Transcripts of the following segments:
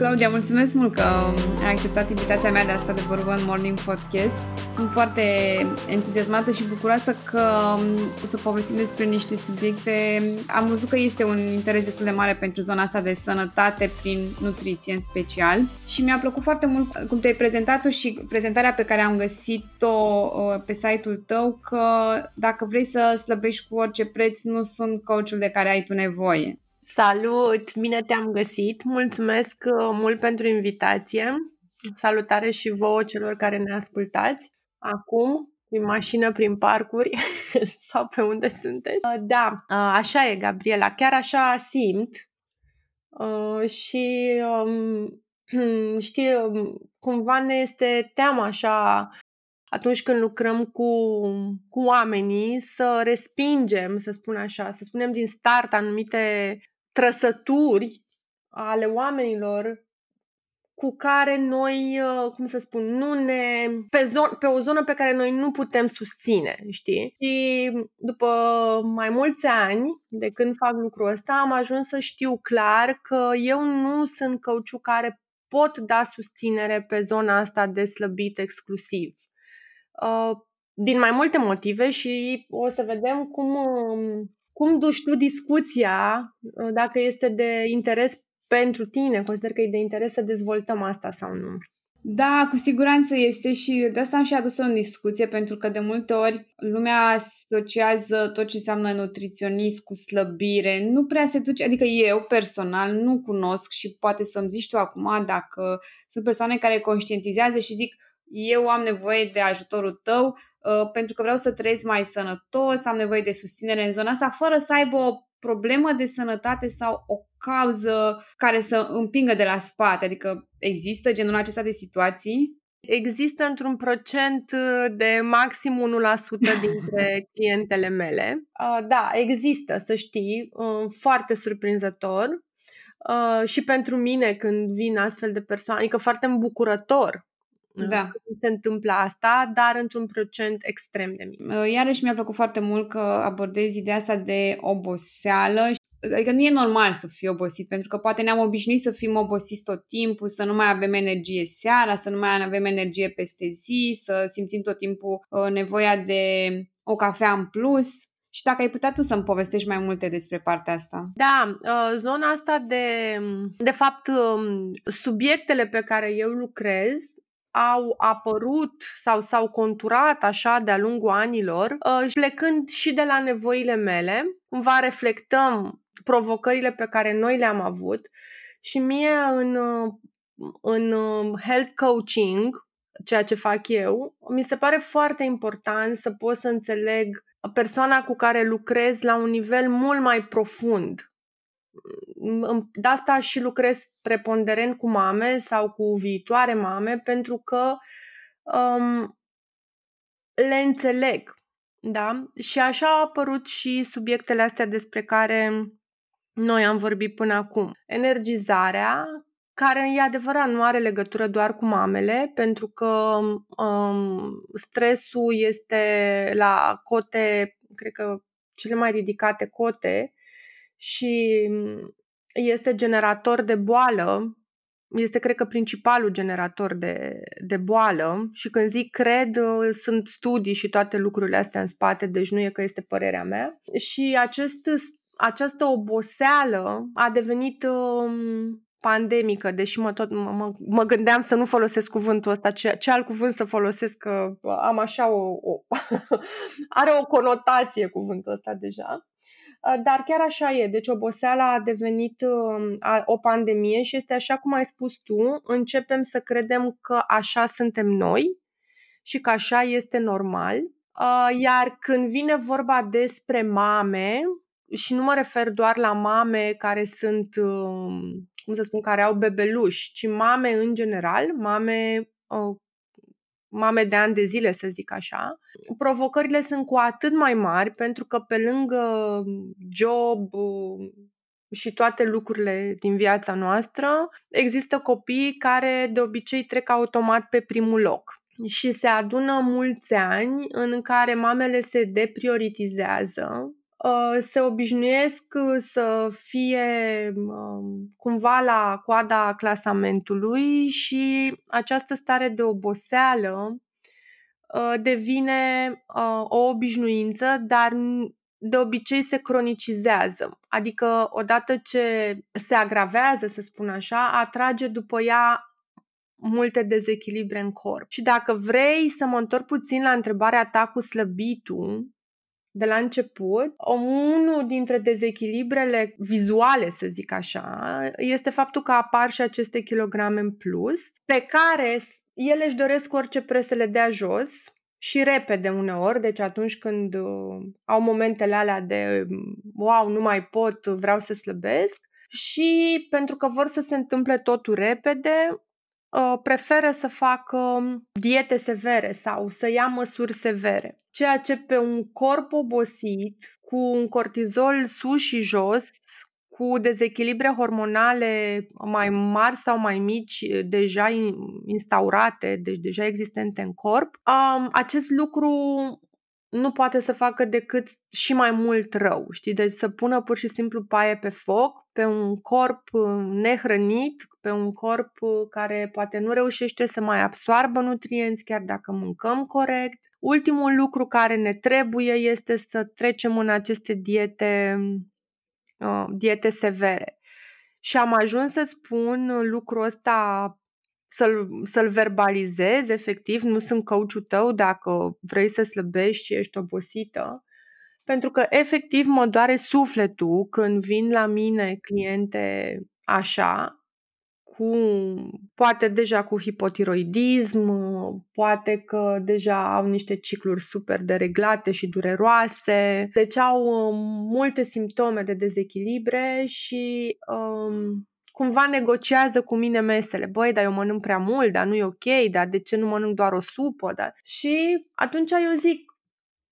Claudia, mulțumesc mult că ai acceptat invitația mea de asta de vorbă în Morning Podcast. Sunt foarte entuziasmată și bucuroasă că o să povestim despre niște subiecte. Am văzut că este un interes destul de mare pentru zona asta de sănătate prin nutriție în special și mi-a plăcut foarte mult cum te-ai prezentat și prezentarea pe care am găsit-o uh, pe site-ul tău că dacă vrei să slăbești cu orice preț, nu sunt coachul de care ai tu nevoie. Salut! Bine te-am găsit! Mulțumesc uh, mult pentru invitație! Salutare și vouă celor care ne ascultați acum, prin mașină, prin parcuri sau pe unde sunteți. Uh, da, uh, așa e, Gabriela, chiar așa simt și um, știi, um, cumva ne este teamă așa atunci când lucrăm cu, cu oamenii să respingem, să spun așa, să spunem din start anumite trăsături ale oamenilor cu care noi, uh, cum să spun, nu ne. pe, zon, pe o zonă pe care noi nu putem susține, știi? Și după mai mulți ani de când fac lucrul ăsta, am ajuns să știu clar că eu nu sunt căuciu care pot da susținere pe zona asta de slăbit exclusiv. Uh, din mai multe motive și o să vedem cum um, cum duci tu discuția, uh, dacă este de interes pentru tine, consider că e de interes să dezvoltăm asta sau nu? Da, cu siguranță este și de asta am și adus-o în discuție, pentru că de multe ori lumea asociază tot ce înseamnă nutriționist cu slăbire. Nu prea se duce, adică eu personal nu cunosc și poate să-mi zici tu acum dacă sunt persoane care conștientizează și zic eu am nevoie de ajutorul tău uh, pentru că vreau să trăiesc mai sănătos, am nevoie de susținere în zona asta, fără să aibă o problemă de sănătate sau o cauză care să împingă de la spate. Adică există genul acesta de situații? Există într-un procent uh, de maxim 1% dintre clientele mele. Uh, da, există, să știi, foarte surprinzător. Și pentru mine când vin astfel de persoane, adică foarte îmbucurător da. se întâmplă asta, dar într-un procent extrem de mic. Uh, iarăși mi-a plăcut foarte mult că abordezi ideea asta de oboseală Adică nu e normal să fii obosit, pentru că poate ne-am obișnuit să fim obosiți tot timpul, să nu mai avem energie seara, să nu mai avem energie peste zi, să simțim tot timpul uh, nevoia de o cafea în plus. Și dacă ai putea tu să-mi povestești mai multe despre partea asta. Da, uh, zona asta de, de fapt, um, subiectele pe care eu lucrez au apărut sau s-au conturat așa de-a lungul anilor, uh, plecând și de la nevoile mele, cumva reflectăm provocările pe care noi le-am avut și mie în, uh, în uh, health coaching, ceea ce fac eu, mi se pare foarte important să pot să înțeleg persoana cu care lucrez la un nivel mult mai profund de asta și lucrez preponderent cu mame sau cu viitoare mame pentru că um, le înțeleg. Da? Și așa au apărut și subiectele astea despre care noi am vorbit până acum. Energizarea, care e adevărat nu are legătură doar cu mamele, pentru că um, stresul este la cote, cred că cele mai ridicate cote și mm, este generator de boală, este, cred că, principalul generator de, de boală și când zic cred, uh, sunt studii și toate lucrurile astea în spate, deci nu e că este părerea mea. Și acest, această oboseală a devenit um, pandemică, deși mă, tot, mă, mă gândeam să nu folosesc cuvântul ăsta, ce, ce alt cuvânt să folosesc, că am așa o... o are o conotație cuvântul ăsta deja. Uh, dar chiar așa e, deci oboseala a devenit um, o pandemie și este așa cum ai spus tu, începem să credem că așa suntem noi și că așa este normal. Uh, iar când vine vorba despre mame, și nu mă refer doar la mame care sunt, um, cum să spun, care au bebeluși, ci mame în general, mame uh, mame de ani de zile, să zic așa, provocările sunt cu atât mai mari pentru că pe lângă job și toate lucrurile din viața noastră, există copii care de obicei trec automat pe primul loc. Și se adună mulți ani în care mamele se deprioritizează, uh, se obișnuiesc să fie um, cumva la coada clasamentului și această stare de oboseală uh, devine uh, o obișnuință, dar de obicei se cronicizează. Adică odată ce se agravează, să spun așa, atrage după ea multe dezechilibre în corp. Și dacă vrei să mă întorc puțin la întrebarea ta cu slăbitul, de la început, unul dintre dezechilibrele vizuale, să zic așa, este faptul că apar și aceste kilograme în plus, pe care ele își doresc orice preț să le dea jos și repede uneori, deci atunci când uh, au momentele alea de wow, nu mai pot, vreau să slăbesc și pentru că vor să se întâmple totul repede, uh, preferă să facă diete severe sau să ia măsuri severe. Ceea ce pe un corp obosit, cu un cortizol sus și jos, cu dezechilibre hormonale mai mari sau mai mici, deja instaurate, deci deja existente în corp, um, acest lucru nu poate să facă decât și mai mult rău, știi? Deci să pună pur și simplu paie pe foc, pe un corp nehrănit, pe un corp care poate nu reușește să mai absoarbă nutrienți chiar dacă mâncăm corect. Ultimul lucru care ne trebuie este să trecem în aceste diete Uh, diete severe. Și am ajuns să spun lucrul ăsta, să-l, să-l verbalizez, efectiv, nu sunt coachul tău dacă vrei să slăbești și ești obosită, pentru că efectiv mă doare sufletul când vin la mine cliente așa cu, poate deja cu hipotiroidism, poate că deja au niște cicluri super dereglate și dureroase, deci au um, multe simptome de dezechilibre și um, cumva negociază cu mine mesele. Băi, dar eu mănânc prea mult, dar nu e ok, dar de ce nu mănânc doar o supă? Dar... Și atunci eu zic,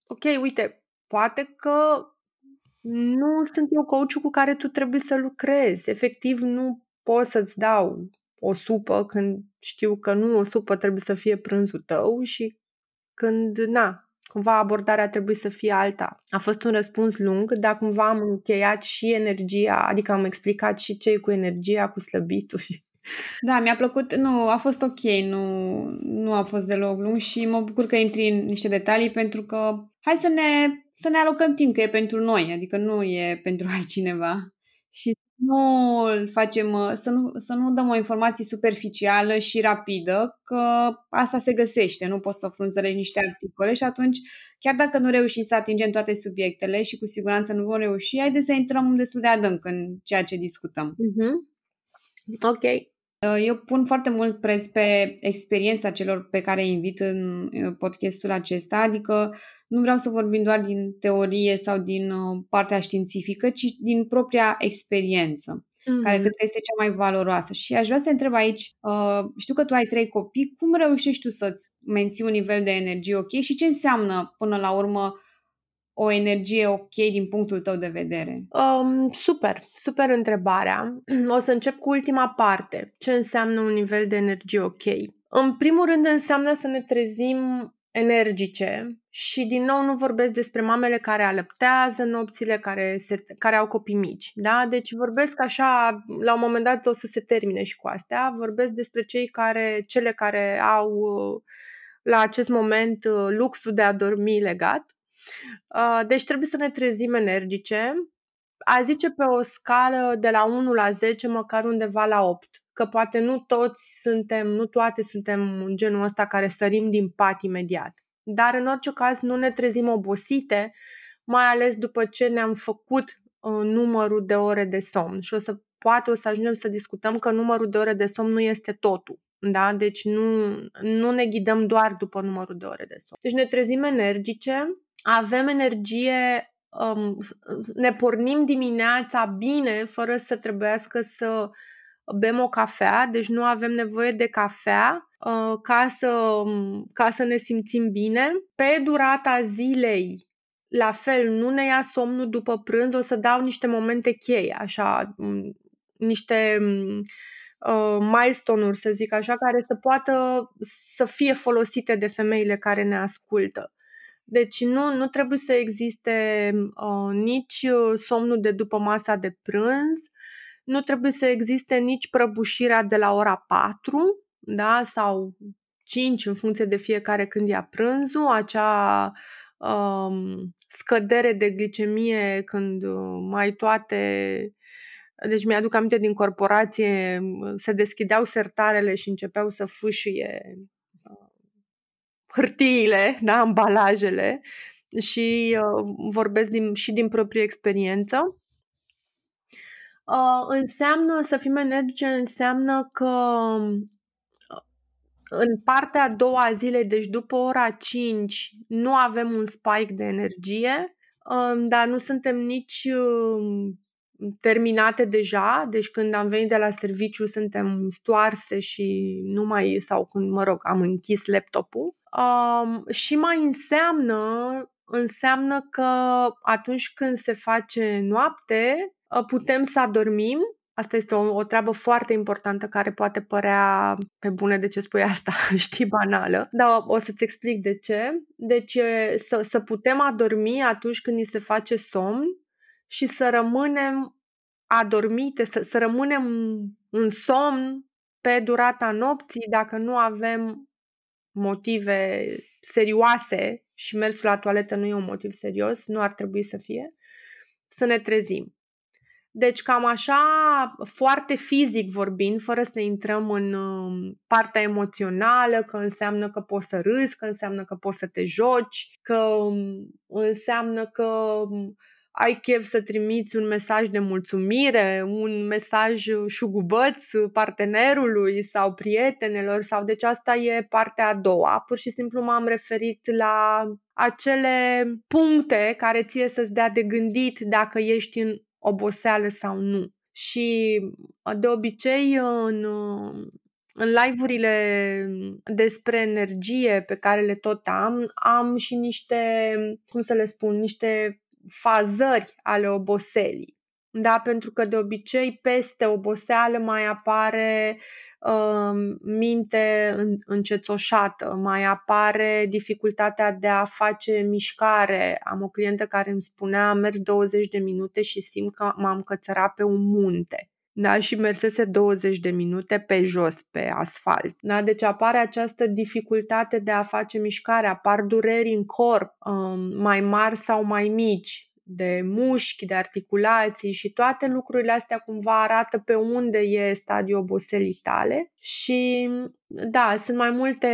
ok, uite, poate că nu sunt eu coachul cu care tu trebuie să lucrezi. Efectiv, nu pot să-ți dau o supă când știu că nu o supă trebuie să fie prânzul tău și când, na, cumva abordarea trebuie să fie alta. A fost un răspuns lung, dar cumva am încheiat și energia, adică am explicat și ce cu energia, cu slăbitul și da, mi-a plăcut, nu, a fost ok, nu, nu a fost deloc lung și mă bucur că intri în niște detalii pentru că hai să ne, să ne alocăm timp, că e pentru noi, adică nu e pentru altcineva. Și nu îl facem, uh, să nu, să nu dăm o informație superficială și rapidă, că asta se găsește, nu poți să frunzărești niște articole și atunci, chiar dacă nu reușim să atingem toate subiectele și cu siguranță nu vom reuși, haideți să intrăm destul de adânc în ceea ce discutăm. Mm-hmm. Ok. Uh, eu pun foarte mult preț pe experiența celor pe care îi invit în uh, podcastul acesta, adică nu vreau să vorbim doar din teorie sau din uh, partea științifică, ci din propria experiență, mm-hmm. care cred că este cea mai valoroasă. Și aș vrea să te întreb aici, știu că tu ai trei copii, cum reușești tu să-ți menții un nivel de energie ok și ce înseamnă până la urmă o energie ok din punctul tău de vedere? Um, super, super întrebarea. O să încep cu ultima parte. Ce înseamnă un nivel de energie ok? În primul rând înseamnă să ne trezim energice și din nou nu vorbesc despre mamele care alăptează nopțile, care, se, care au copii mici. Da? Deci vorbesc așa, la un moment dat o să se termine și cu astea, vorbesc despre cei care, cele care au la acest moment luxul de a dormi legat Uh, deci trebuie să ne trezim energice. A zice pe o scală de la 1 la 10, măcar undeva la 8. Că poate nu toți suntem, nu toate suntem în genul ăsta care sărim din pat imediat. Dar în orice caz nu ne trezim obosite, mai ales după ce ne-am făcut uh, numărul de ore de somn. Și o să poate o să ajungem să discutăm că numărul de ore de somn nu este totul. Da? Deci nu, nu ne ghidăm doar după numărul de ore de somn. Deci ne trezim energice, avem energie, um, ne pornim dimineața bine, fără să trebuiască să bem o cafea, deci nu avem nevoie de cafea uh, ca, să, um, ca să ne simțim bine. Pe durata zilei, la fel, nu ne ia somnul după prânz, o să dau niște momente cheie, așa, um, niște uh, milestone-uri, să zic așa, care să poată să fie folosite de femeile care ne ascultă. Deci nu, nu trebuie să existe uh, nici uh, somnul de după masa de prânz, nu trebuie să existe nici prăbușirea de la ora 4 da? sau 5 în funcție de fiecare când ia prânzul, acea um, scădere de glicemie când uh, mai toate deci mi-aduc aminte din corporație, se deschideau sertarele și începeau să fâșie uh, hârtiile, da, ambalajele și uh, vorbesc din, și din proprie experiență. Uh, înseamnă să fim energice, înseamnă că uh, în partea a doua a zilei, deci după ora 5, nu avem un spike de energie, uh, dar nu suntem nici uh, terminate deja, deci când am venit de la serviciu suntem stoarse și nu mai, sau când, mă rog, am închis laptopul. Um, și mai înseamnă, înseamnă că atunci când se face noapte, uh, putem să adormim. Asta este o, o treabă foarte importantă care poate părea pe bune de ce spui asta, știi, banală. Dar o să-ți explic de ce. Deci să, să putem adormi atunci când ni se face somn și să rămânem adormite, să, să rămânem în somn pe durata nopții dacă nu avem motive serioase și mersul la toaletă nu e un motiv serios, nu ar trebui să fie, să ne trezim. Deci cam așa, foarte fizic vorbind, fără să intrăm în um, partea emoțională, că înseamnă că poți să râzi, că înseamnă că poți să te joci, că um, înseamnă că um, ai chef să trimiți un mesaj de mulțumire, un mesaj șugubăț partenerului sau prietenelor sau deci asta e partea a doua. Pur și simplu m-am referit la acele puncte care ție să-ți dea de gândit dacă ești în oboseală sau nu. Și de obicei în, în live-urile despre energie pe care le tot am, am și niște, cum să le spun, niște fazări ale oboselii. Da, pentru că de obicei peste oboseală mai apare uh, minte încețoșată, mai apare dificultatea de a face mișcare. Am o clientă care îmi spunea, merg 20 de minute și simt că m-am cățărat pe un munte. Da, și mersese 20 de minute pe jos, pe asfalt. Da, deci apare această dificultate de a face mișcare, apar dureri în corp, um, mai mari sau mai mici, de mușchi, de articulații și toate lucrurile astea cumva arată pe unde e stadiul oboselii tale și da, sunt mai multe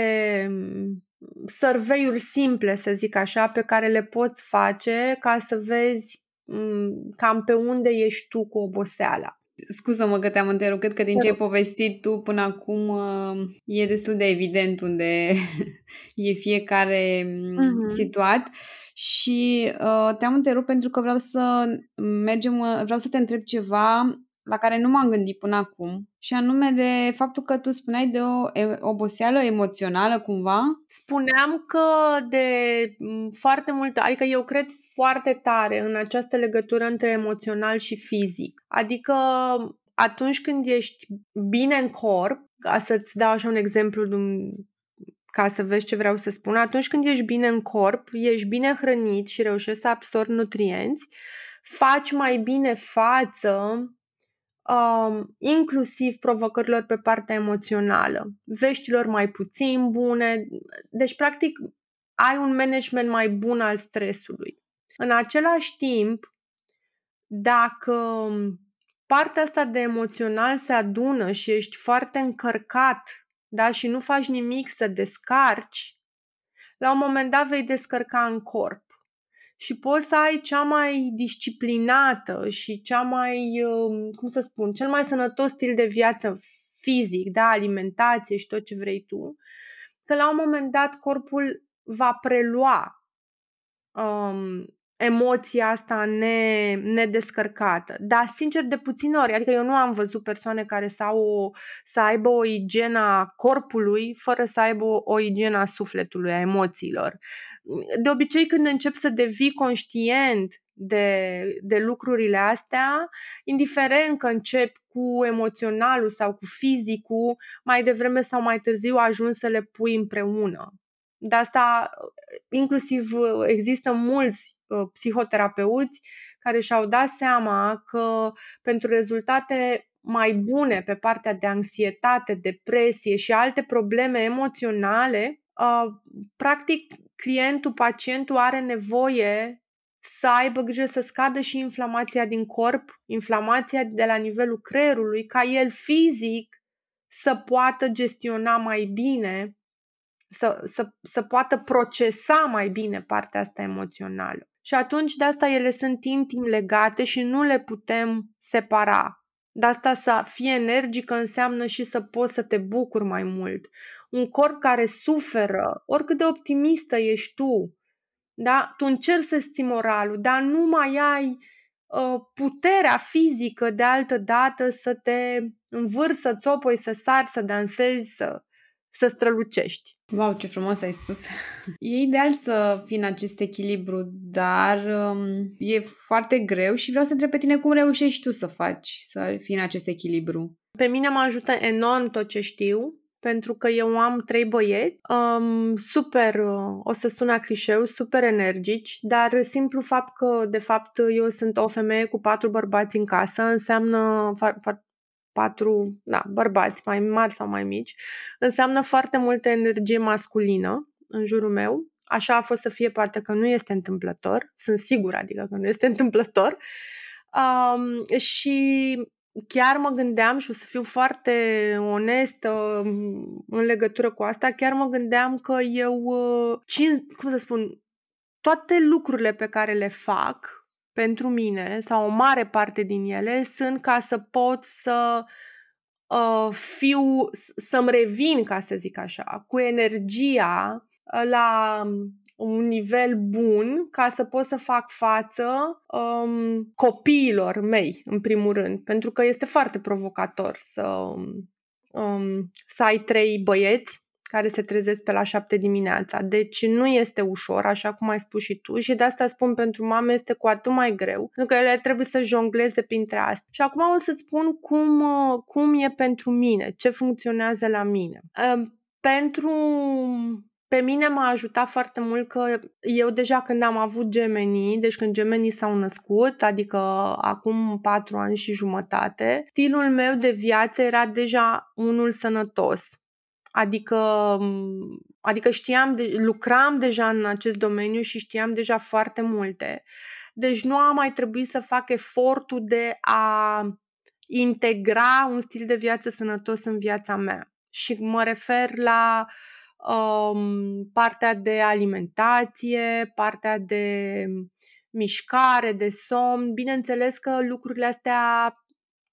survey simple, să zic așa, pe care le poți face ca să vezi cam pe unde ești tu cu oboseala. Scuză-mă că te-am întrerupt, cred că din ce ai povestit tu până acum uh, e destul de evident unde e fiecare uh-huh. situat și uh, te-am întrerupt pentru că vreau să mergem, uh, vreau să te întreb ceva la care nu m-am gândit până acum, și anume de faptul că tu spuneai de o oboseală emoțională cumva. Spuneam că de foarte mult, adică eu cred foarte tare în această legătură între emoțional și fizic. Adică atunci când ești bine în corp, ca să-ți dau așa un exemplu ca să vezi ce vreau să spun, atunci când ești bine în corp, ești bine hrănit și reușești să absorbi nutrienți, faci mai bine față um, inclusiv provocărilor pe partea emoțională, veștilor mai puțin bune, deci practic ai un management mai bun al stresului. În același timp, dacă partea asta de emoțional se adună și ești foarte încărcat da, și nu faci nimic să descarci, la un moment dat vei descărca în corp și poți să ai cea mai disciplinată și cea mai, um, cum să spun, cel mai sănătos stil de viață fizic, da, alimentație și tot ce vrei tu, că la un moment dat corpul va prelua um, emoția asta ne, nedescărcată. Dar, sincer, de puține ori, adică eu nu am văzut persoane care să, au o, să aibă o igienă a corpului fără să aibă o, o igienă a sufletului, a emoțiilor. De obicei, când încep să devii conștient de, de lucrurile astea, indiferent că încep cu emoționalul sau cu fizicul, mai devreme sau mai târziu ajungi să le pui împreună. De asta, inclusiv există mulți psihoterapeuți care și-au dat seama că pentru rezultate mai bune pe partea de anxietate, depresie și alte probleme emoționale, uh, practic clientul, pacientul are nevoie să aibă grijă să scadă și inflamația din corp, inflamația de la nivelul creierului, ca el fizic să poată gestiona mai bine, să, să, să poată procesa mai bine partea asta emoțională. Și atunci de asta ele sunt intim legate și nu le putem separa. De asta să fie energică înseamnă și să poți să te bucuri mai mult. Un corp care suferă, oricât de optimistă ești tu, da? tu încerci să-ți ții moralul, dar nu mai ai uh, puterea fizică de altă dată să te învârți, să țopoi, să sari, să dansezi, să, să strălucești. Wow, ce frumos ai spus! E ideal să fii în acest echilibru, dar um, e foarte greu și vreau să întreb pe tine cum reușești tu să faci să fii în acest echilibru. Pe mine mă ajută enorm tot ce știu, pentru că eu am trei băieți, um, super, uh, o să sună clișeu, super energici, dar simplu fapt că, de fapt, eu sunt o femeie cu patru bărbați în casă, înseamnă patru da, bărbați mai mari sau mai mici, înseamnă foarte multă energie masculină în jurul meu. Așa a fost să fie, poate că nu este întâmplător, sunt sigură, adică că nu este întâmplător. Um, și chiar mă gândeam și o să fiu foarte onestă în legătură cu asta, chiar mă gândeam că eu, uh, cum să spun, toate lucrurile pe care le fac pentru mine, sau o mare parte din ele, sunt ca să pot să uh, fiu, să-mi revin, ca să zic așa, cu energia uh, la un nivel bun ca să pot să fac față um, copiilor mei, în primul rând, pentru că este foarte provocator să, um, să ai trei băieți care se trezesc pe la șapte dimineața. Deci nu este ușor, așa cum ai spus și tu, și de asta spun pentru mame este cu atât mai greu, pentru că ele trebuie să jongleze printre astea. Și acum o să-ți spun cum, cum e pentru mine, ce funcționează la mine. Pentru pe mine m-a ajutat foarte mult că eu deja când am avut gemenii, deci când gemenii s-au născut, adică acum patru ani și jumătate, stilul meu de viață era deja unul sănătos. Adică, adică știam, de, lucram deja în acest domeniu și știam deja foarte multe. Deci nu a mai trebuit să fac efortul de a integra un stil de viață sănătos în viața mea. Și mă refer la um, partea de alimentație, partea de mișcare, de somn. Bineînțeles că lucrurile astea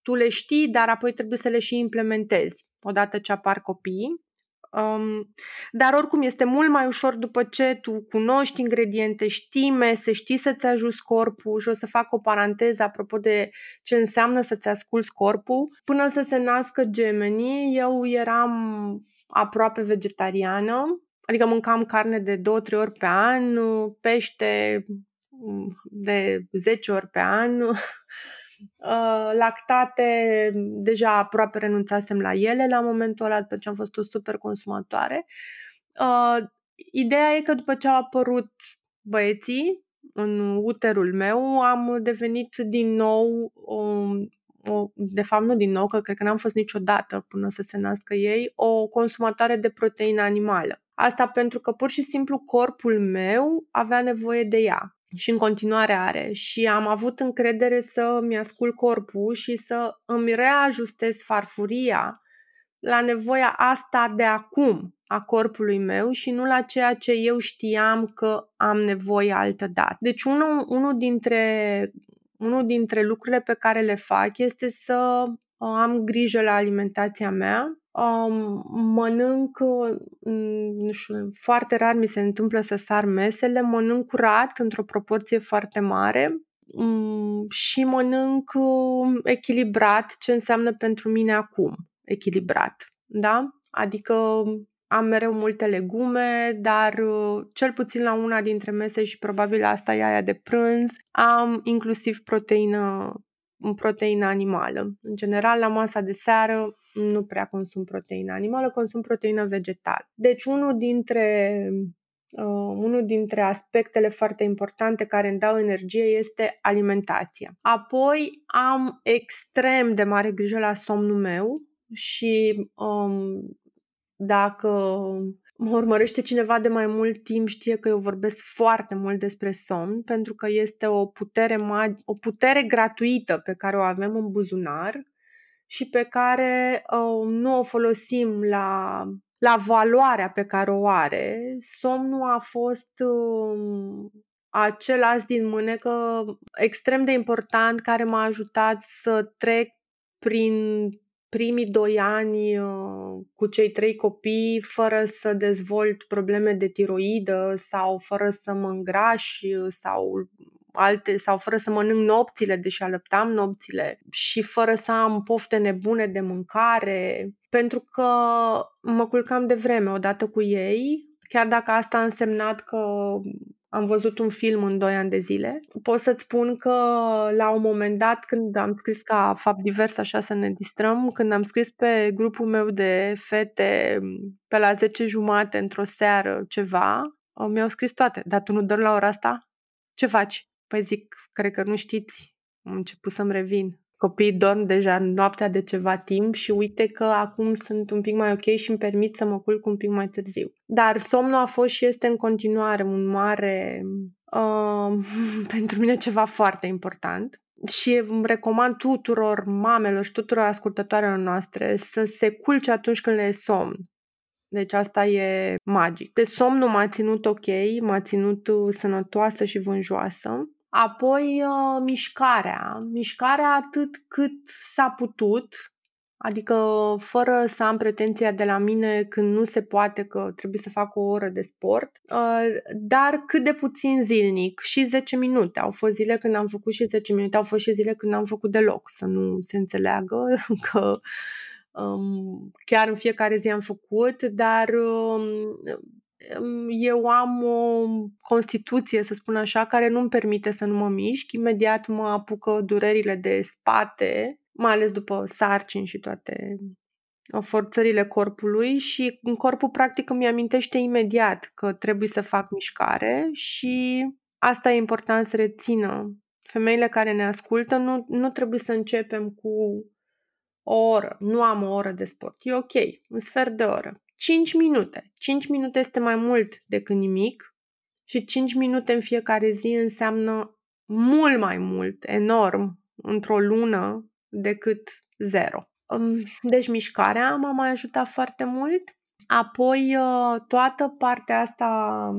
tu le știi, dar apoi trebuie să le și implementezi odată ce apar copii. Um, dar oricum este mult mai ușor după ce tu cunoști ingrediente, știi mese, știi să-ți ajuți corpul și o să fac o paranteză apropo de ce înseamnă să-ți asculți corpul. Până să se nască gemenii, eu eram aproape vegetariană, adică mâncam carne de 2-3 ori pe an, pește mm, de 10 ori pe an, Uh, lactate, deja aproape renunțasem la ele la momentul ăla, după ce am fost o super consumatoare. Uh, ideea e că după ce au apărut băieții în uterul meu, am devenit din nou o, o, de fapt nu din nou, că cred că n-am fost niciodată până să se nască ei, o consumatoare de proteină animală. Asta pentru că pur și simplu corpul meu avea nevoie de ea și în continuare are și am avut încredere să mi ascult corpul și să îmi reajustez farfuria la nevoia asta de acum a corpului meu și nu la ceea ce eu știam că am nevoie altă dată. Deci unul, unul, dintre, unul dintre lucrurile pe care le fac este să uh, am grijă la alimentația mea, Um, mănânc, mm, nu știu, foarte rar mi se întâmplă să sar mesele, mănânc curat într-o proporție foarte mare. Um, și mănânc um, echilibrat, ce înseamnă pentru mine acum echilibrat, da? Adică am mereu multe legume, dar uh, cel puțin la una dintre mese și probabil asta e aia de prânz, am inclusiv proteină, proteină animală. În general, la masa de seară nu prea consum proteină animală, consum proteină vegetală. Deci unul dintre uh, unul dintre aspectele foarte importante care îmi dau energie este alimentația. Apoi am extrem de mare grijă la somnul meu și um, dacă mă urmărește cineva de mai mult timp, știe că eu vorbesc foarte mult despre somn, pentru că este o putere, mag- o putere gratuită pe care o avem în buzunar și pe care uh, nu o folosim la, la valoarea pe care o are. Somnul a fost uh, acel as din mânecă extrem de important care m-a ajutat să trec prin primii doi ani uh, cu cei trei copii fără să dezvolt probleme de tiroidă sau fără să mă îngraș sau alte sau fără să mănânc nopțile, deși alăptam nopțile și fără să am pofte nebune de mâncare, pentru că mă culcam de vreme odată cu ei, chiar dacă asta a însemnat că am văzut un film în 2 ani de zile. Pot să-ți spun că la un moment dat, când am scris ca fapt divers, așa să ne distrăm, când am scris pe grupul meu de fete pe la 10 jumate într-o seară ceva, mi-au scris toate. Dar tu nu dormi la ora asta? Ce faci? Păi zic, cred că nu știți. Am început să-mi revin. Copiii dorm deja noaptea de ceva timp și uite că acum sunt un pic mai ok și îmi permit să mă culc un pic mai târziu. Dar somnul a fost și este în continuare un mare, uh, pentru mine ceva foarte important. Și îmi recomand tuturor mamelor și tuturor ascultătoarelor noastre să se culce atunci când le e somn. Deci asta e magic. De somnul m-a ținut ok, m-a ținut uh, sănătoasă și vânjoasă. Apoi uh, mișcarea. Mișcarea atât cât s-a putut, adică fără să am pretenția de la mine când nu se poate că trebuie să fac o oră de sport, uh, dar cât de puțin zilnic și 10 minute. Au fost zile când am făcut și 10 minute, au fost și zile când n-am făcut deloc, să nu se înțeleagă că um, chiar în fiecare zi am făcut, dar um, eu am o constituție, să spun așa, care nu-mi permite să nu mă mișc. Imediat mă apucă durerile de spate, mai ales după sarcini și toate forțările corpului și în corpul practic îmi amintește imediat că trebuie să fac mișcare și asta e important să rețină. Femeile care ne ascultă, nu, nu trebuie să începem cu o oră. Nu am o oră de sport. E ok, un sfert de oră. 5 minute. 5 minute este mai mult decât nimic și 5 minute în fiecare zi înseamnă mult mai mult, enorm, într-o lună decât zero. Deci mișcarea m-a mai ajutat foarte mult. Apoi ă, toată partea asta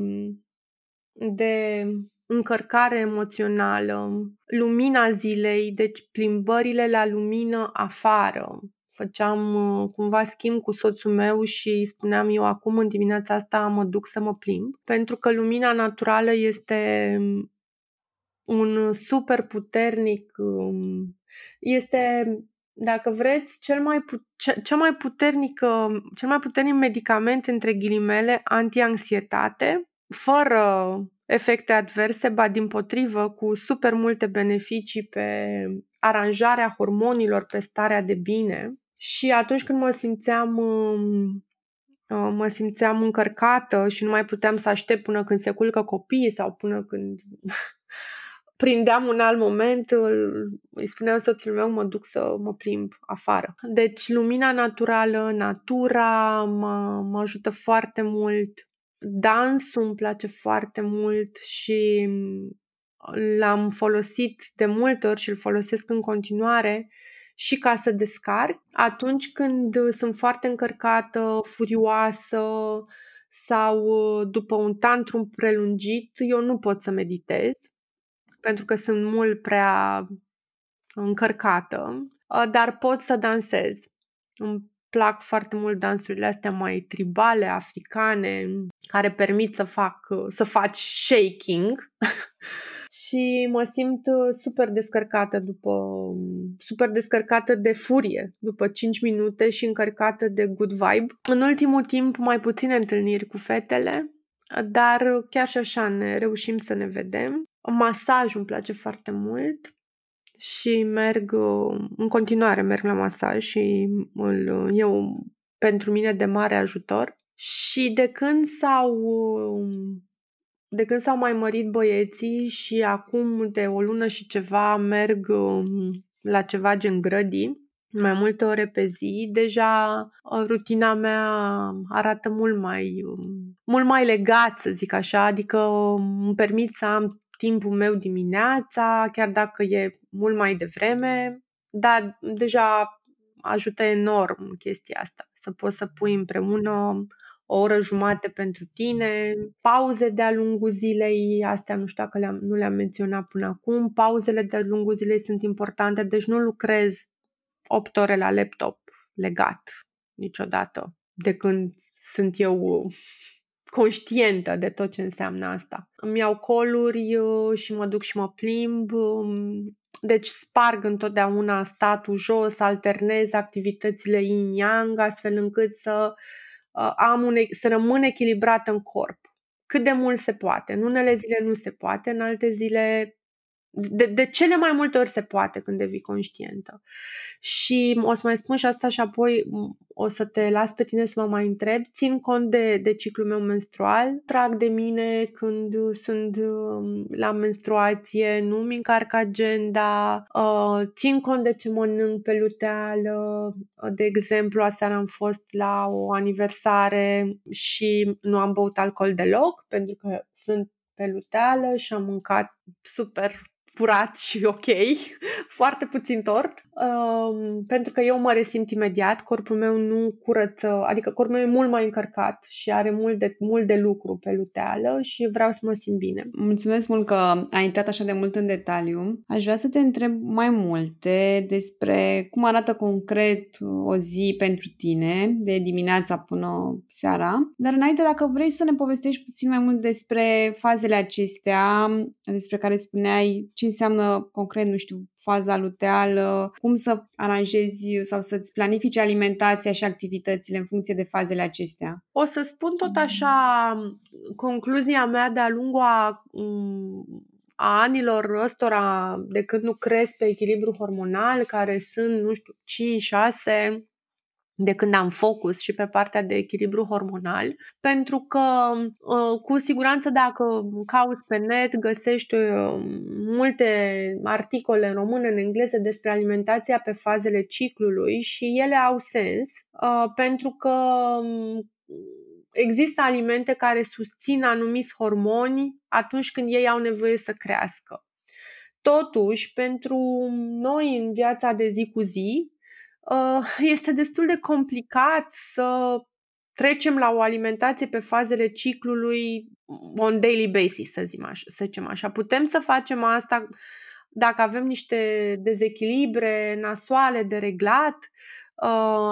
de încărcare emoțională, lumina zilei, deci plimbările la lumină afară, făceam uh, cumva schimb cu soțul meu și spuneam eu acum în dimineața asta mă duc să mă plimb, pentru că lumina naturală este un super puternic, um, este, dacă vreți, cel mai, cel mai puternic, cel mai puternic medicament între ghilimele anti-anxietate, fără efecte adverse, ba din potrivă, cu super multe beneficii pe aranjarea hormonilor, pe starea de bine. Și atunci când mă simțeam um, uh, mă simțeam încărcată și nu mai puteam să aștept până când se culcă copiii sau până când prindeam un alt moment, îi spuneam soțul meu, mă duc să mă plimb afară. Deci lumina naturală, natura mă, mă ajută foarte mult. Dansul îmi place foarte mult și l-am folosit de multe ori și îl folosesc în continuare și ca să descarc. Atunci când sunt foarte încărcată, furioasă sau după un tantrum prelungit, eu nu pot să meditez pentru că sunt mult prea încărcată, dar pot să dansez. Îmi plac foarte mult dansurile astea mai tribale, africane, care permit să fac, să faci shaking și mă simt uh, super descărcată după super descărcată de furie după 5 minute și încărcată de good vibe. În ultimul timp mai puține întâlniri cu fetele, dar chiar și așa ne reușim să ne vedem. Masajul îmi place foarte mult și merg uh, în continuare merg la masaj și îl, eu pentru mine de mare ajutor Și de când s-au de când s-au mai mărit băieții și acum de o lună și ceva merg um, la ceva gen grădii, mai multe ore pe zi, deja uh, rutina mea arată mult mai, um, mult mai legat, să zic așa, adică um, îmi permit să am timpul meu dimineața, chiar dacă e mult mai devreme, dar deja ajută enorm chestia asta, să poți să pui împreună o oră jumate pentru tine, pauze de-a lungul zilei, astea nu știu dacă le-am, nu le-am menționat până acum, pauzele de-a lungul zilei sunt importante, deci nu lucrez 8 ore la laptop legat niciodată de când sunt eu conștientă de tot ce înseamnă asta. Îmi iau coluri uh, și mă duc și mă plimb, um, deci sparg întotdeauna statul jos, alternez activitățile yin-yang, astfel încât să uh, am un, să rămân echilibrat în corp. Cât de mult se poate. În unele zile nu se poate, în alte zile de, de cele mai multe ori se poate când devii conștientă. Și o să mai spun și asta și apoi o să te las pe tine să mă mai întreb. Țin cont de, de ciclul meu menstrual, trag de mine când sunt um, la menstruație, nu-mi încarc agenda, uh, țin cont de ce mănânc pe luteală. De exemplu, aseară am fost la o aniversare și nu am băut alcool deloc, pentru că sunt pe luteală și am mâncat super furat și ok, foarte puțin tort, um, pentru că eu mă resimt imediat, corpul meu nu curăță, adică corpul meu e mult mai încărcat și are mult de, mult de lucru pe luteală și vreau să mă simt bine. Mulțumesc mult că ai intrat așa de mult în detaliu. Aș vrea să te întreb mai multe despre cum arată concret o zi pentru tine, de dimineața până seara, dar înainte dacă vrei să ne povestești puțin mai mult despre fazele acestea, despre care spuneai ce înseamnă concret, nu știu, faza luteală, cum să aranjezi sau să-ți planifici alimentația și activitățile în funcție de fazele acestea? O să spun tot așa concluzia mea de-a lungul a, a anilor ăstora de când nu cresc pe echilibru hormonal, care sunt, nu știu, 5-6 de când am focus și pe partea de echilibru hormonal, pentru că uh, cu siguranță dacă cauți pe net găsești uh, multe articole în română, în engleză despre alimentația pe fazele ciclului și ele au sens uh, pentru că um, există alimente care susțin anumiți hormoni atunci când ei au nevoie să crească. Totuși, pentru noi în viața de zi cu zi, Uh, este destul de complicat să trecem la o alimentație pe fazele ciclului on daily basis, să, zicem așa, să zicem așa. Putem să facem asta dacă avem niște dezechilibre nasoale de reglat, uh,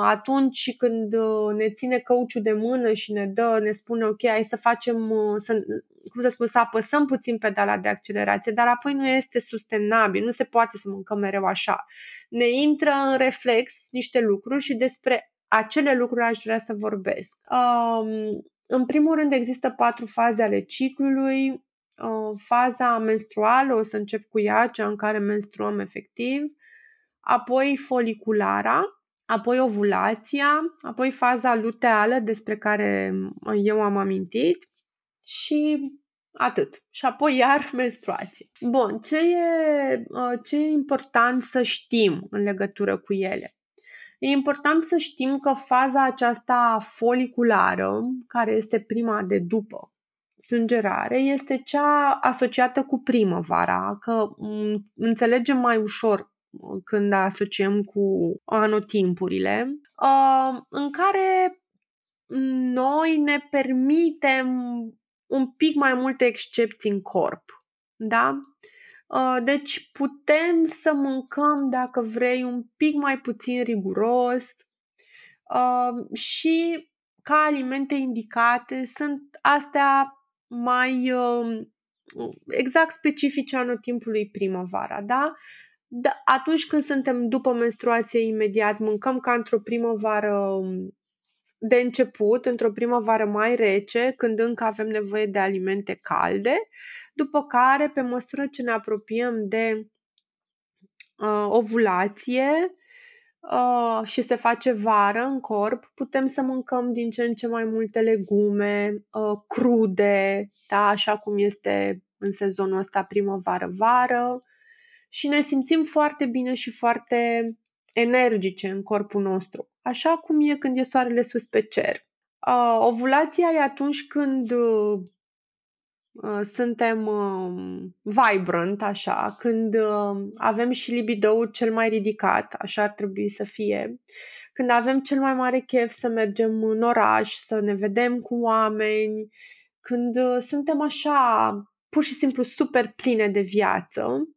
atunci când uh, ne ține căuciul de mână și ne dă, ne spune ok, hai să facem, să, cum să spun, să apăsăm puțin pedala de accelerație, dar apoi nu este sustenabil, nu se poate să mâncăm mereu așa. Ne intră în reflex niște lucruri și despre acele lucruri aș vrea să vorbesc. Um, în primul rând există patru faze ale ciclului. Uh, faza menstruală, o să încep cu ea, cea în care menstruăm efectiv, apoi foliculara, apoi ovulația, apoi faza luteală despre care eu am amintit și atât. Și apoi iar menstruație. Bun, ce e, uh, ce e important să știm în legătură cu ele? E important să știm că faza aceasta foliculară, care este prima de după sângerare, este cea asociată cu primăvara, că mm, înțelegem mai ușor uh, când asociem cu anotimpurile, uh, în care noi ne permitem un pic mai multe excepții în corp. Da? Uh, deci putem să mâncăm, dacă vrei, un pic mai puțin riguros uh, și ca alimente indicate sunt astea mai uh, exact specifice anotimpului primăvara, da? Da? Atunci când suntem după menstruație imediat, mâncăm ca într-o primăvară um, de început, într-o primăvară mai rece, când încă avem nevoie de alimente calde, după care, pe măsură ce ne apropiem de uh, ovulație, uh, și se face vară în corp, putem să mâncăm din ce în ce mai multe legume uh, crude, da, așa cum este în sezonul ăsta primăvară-vară și ne simțim foarte bine și foarte energice în corpul nostru, așa cum e când e soarele sus pe cer. Uh, ovulația e atunci când uh, uh, suntem uh, vibrant, așa, când uh, avem și libidoul cel mai ridicat, așa ar trebui să fie, când avem cel mai mare chef să mergem în oraș, să ne vedem cu oameni, când uh, suntem așa pur și simplu super pline de viață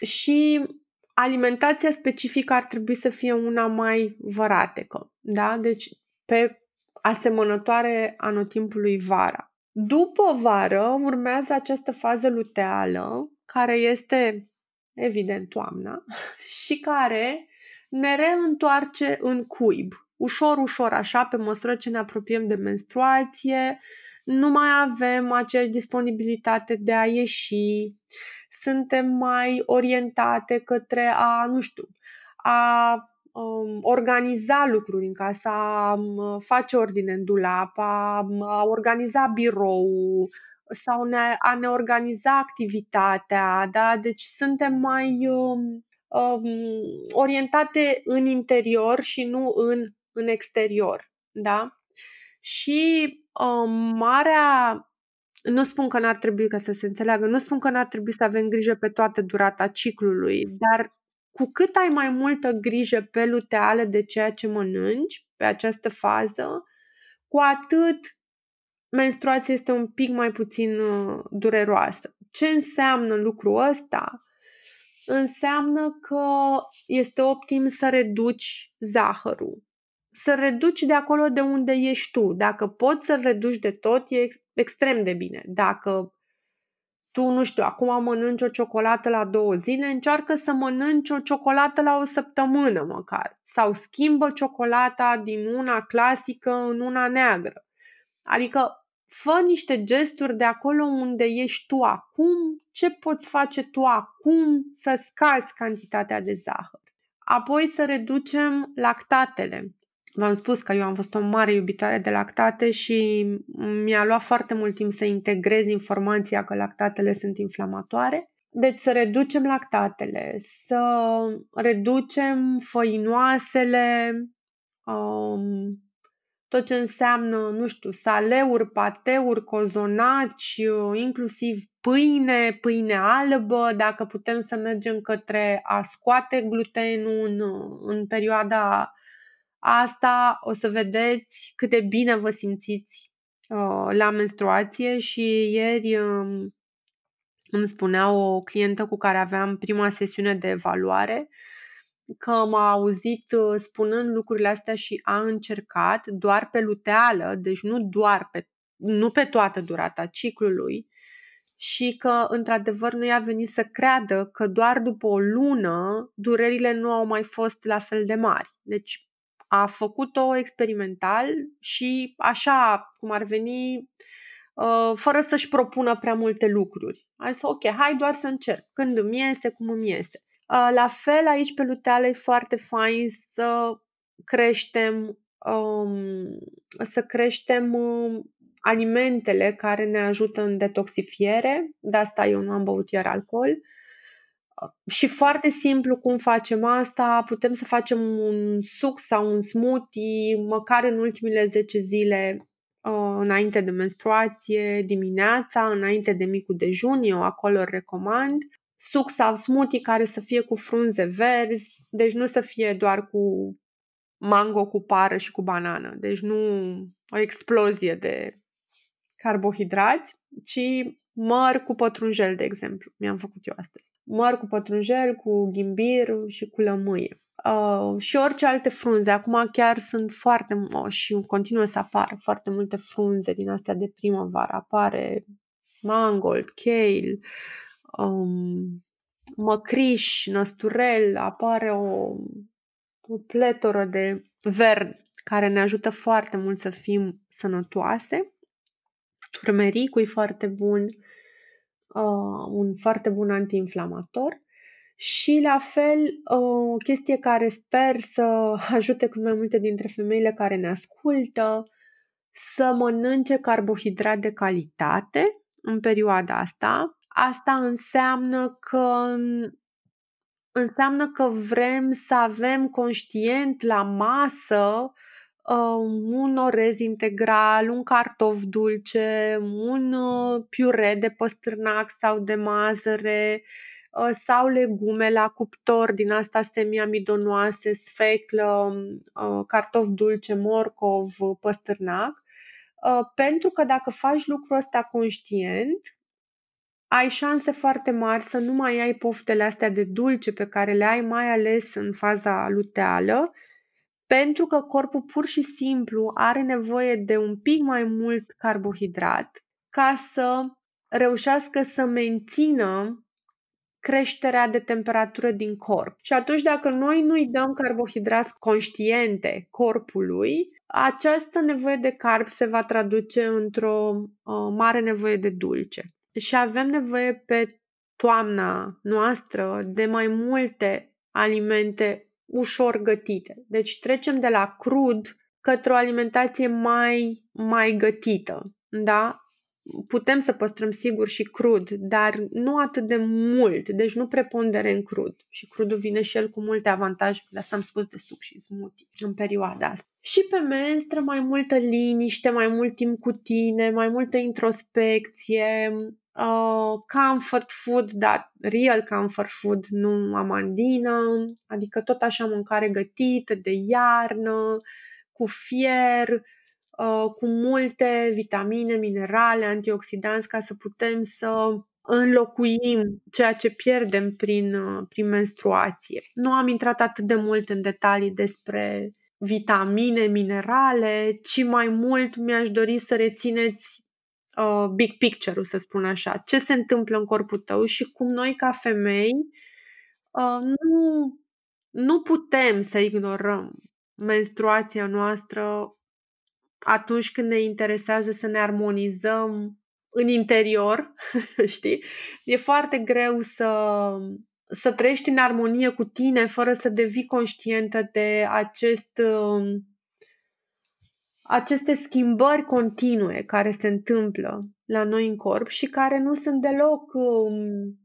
și alimentația specifică ar trebui să fie una mai văratecă, da? Deci pe asemănătoare anotimpului vara. După vară urmează această fază luteală, care este evident toamna și care ne reîntoarce în cuib. Ușor, ușor, așa, pe măsură ce ne apropiem de menstruație, nu mai avem aceeași disponibilitate de a ieși, suntem mai orientate către a, nu știu, a um, organiza lucruri în casă, a um, face ordine în dulap, a, um, a organiza birou sau ne, a ne organiza activitatea, da? Deci suntem mai um, um, orientate în interior și nu în, în exterior, da? Și um, marea nu spun că n-ar trebui ca să se înțeleagă, nu spun că n-ar trebui să avem grijă pe toată durata ciclului, dar cu cât ai mai multă grijă pe luteală de ceea ce mănânci pe această fază, cu atât menstruația este un pic mai puțin uh, dureroasă. Ce înseamnă lucrul ăsta? Înseamnă că este optim să reduci zahărul, să reduci de acolo de unde ești tu. Dacă poți să reduci de tot, e ex- extrem de bine. Dacă tu, nu știu, acum mănânci o ciocolată la două zile, încearcă să mănânci o ciocolată la o săptămână măcar. Sau schimbă ciocolata din una clasică în una neagră. Adică fă niște gesturi de acolo unde ești tu acum, ce poți face tu acum să scazi cantitatea de zahăr. Apoi să reducem lactatele. V-am spus că eu am fost o mare iubitoare de lactate și mi-a luat foarte mult timp să integrez informația că lactatele sunt inflamatoare. Deci să reducem lactatele, să reducem făinoasele, um, tot ce înseamnă, nu știu, saleuri, pateuri, cozonaci, inclusiv pâine, pâine albă, dacă putem să mergem către a scoate glutenul în, în perioada asta o să vedeți cât de bine vă simțiți uh, la menstruație și ieri um, îmi spunea o clientă cu care aveam prima sesiune de evaluare că m-a auzit uh, spunând lucrurile astea și a încercat doar pe luteală, deci nu doar pe, nu pe toată durata ciclului, și că, într-adevăr, nu i-a venit să creadă că doar după o lună durerile nu au mai fost la fel de mari. Deci, a făcut-o experimental și așa cum ar veni, uh, fără să-și propună prea multe lucruri. A zis, ok, hai doar să încerc. Când îmi iese, cum îmi iese. Uh, la fel, aici pe luteală e foarte fain să creștem um, să creștem um, alimentele care ne ajută în detoxifiere. De asta eu nu am băut iar alcool. Uh, și foarte simplu cum facem asta, putem să facem un suc sau un smoothie măcar în ultimele 10 zile uh, înainte de menstruație, dimineața, înainte de micul dejun, eu acolo recomand. Suc sau smoothie care să fie cu frunze verzi, deci nu să fie doar cu mango cu pară și cu banană, deci nu o explozie de carbohidrați, ci măr cu pătrunjel, de exemplu. Mi-am făcut eu astăzi măr cu pătrunjel, cu ghimbir și cu lămâie. Uh, și orice alte frunze. Acum chiar sunt foarte oh, și continuă să apară foarte multe frunze din astea de primăvară. Apare mangold, kale, um, măcriș, năsturel, apare o, o pletoră de verde care ne ajută foarte mult să fim sănătoase. Turmericul e foarte bun uh, un foarte bun antiinflamator Și la fel, o chestie care sper să ajute cu mai multe dintre femeile care ne ascultă, să mănânce carbohidrat de calitate în perioada asta. Asta înseamnă că înseamnă că vrem să avem conștient la masă uh, un orez integral, un cartof dulce, un uh, piure de păstârnac sau de mazăre uh, sau legume la cuptor din asta semiamidonoase, sfeclă, uh, cartof dulce, morcov, păstârnac. Uh, pentru că dacă faci lucrul ăsta conștient, ai șanse foarte mari să nu mai ai poftele astea de dulce pe care le ai mai ales în faza luteală, pentru că corpul pur și simplu are nevoie de un pic mai mult carbohidrat ca să reușească să mențină creșterea de temperatură din corp. Și atunci dacă noi nu-i dăm carbohidrați conștiente corpului, această nevoie de carb se va traduce într-o uh, mare nevoie de dulce și avem nevoie pe toamna noastră de mai multe alimente ușor gătite. Deci trecem de la crud către o alimentație mai, mai gătită. Da? putem să păstrăm sigur și crud, dar nu atât de mult, deci nu preponderent crud. Și crudul vine și el cu multe avantaje, de asta am spus de suc și smoothie în perioada asta. Și pe menstră mai multă liniște, mai mult timp cu tine, mai multă introspecție, uh, comfort food, dar real comfort food, nu amandină, adică tot așa mâncare gătită de iarnă, cu fier, Uh, cu multe vitamine, minerale, antioxidanți ca să putem să înlocuim ceea ce pierdem prin, uh, prin menstruație. Nu am intrat atât de mult în detalii despre vitamine, minerale, ci mai mult mi-aș dori să rețineți uh, big picture-ul, să spun așa. Ce se întâmplă în corpul tău și cum noi, ca femei, uh, nu, nu putem să ignorăm menstruația noastră atunci când ne interesează să ne armonizăm în interior, știi? E foarte greu să, să trăiești în armonie cu tine fără să devii conștientă de acest, um, aceste schimbări continue care se întâmplă la noi în corp și care nu sunt deloc, um,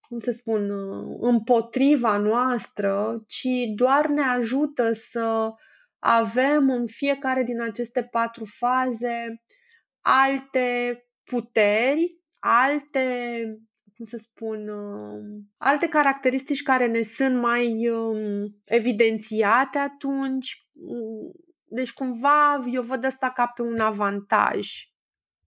cum să spun, uh, împotriva noastră, ci doar ne ajută să avem în fiecare din aceste patru faze alte puteri, alte, cum să spun, um, alte caracteristici care ne sunt mai um, evidențiate atunci. Deci, cumva, eu văd asta ca pe un avantaj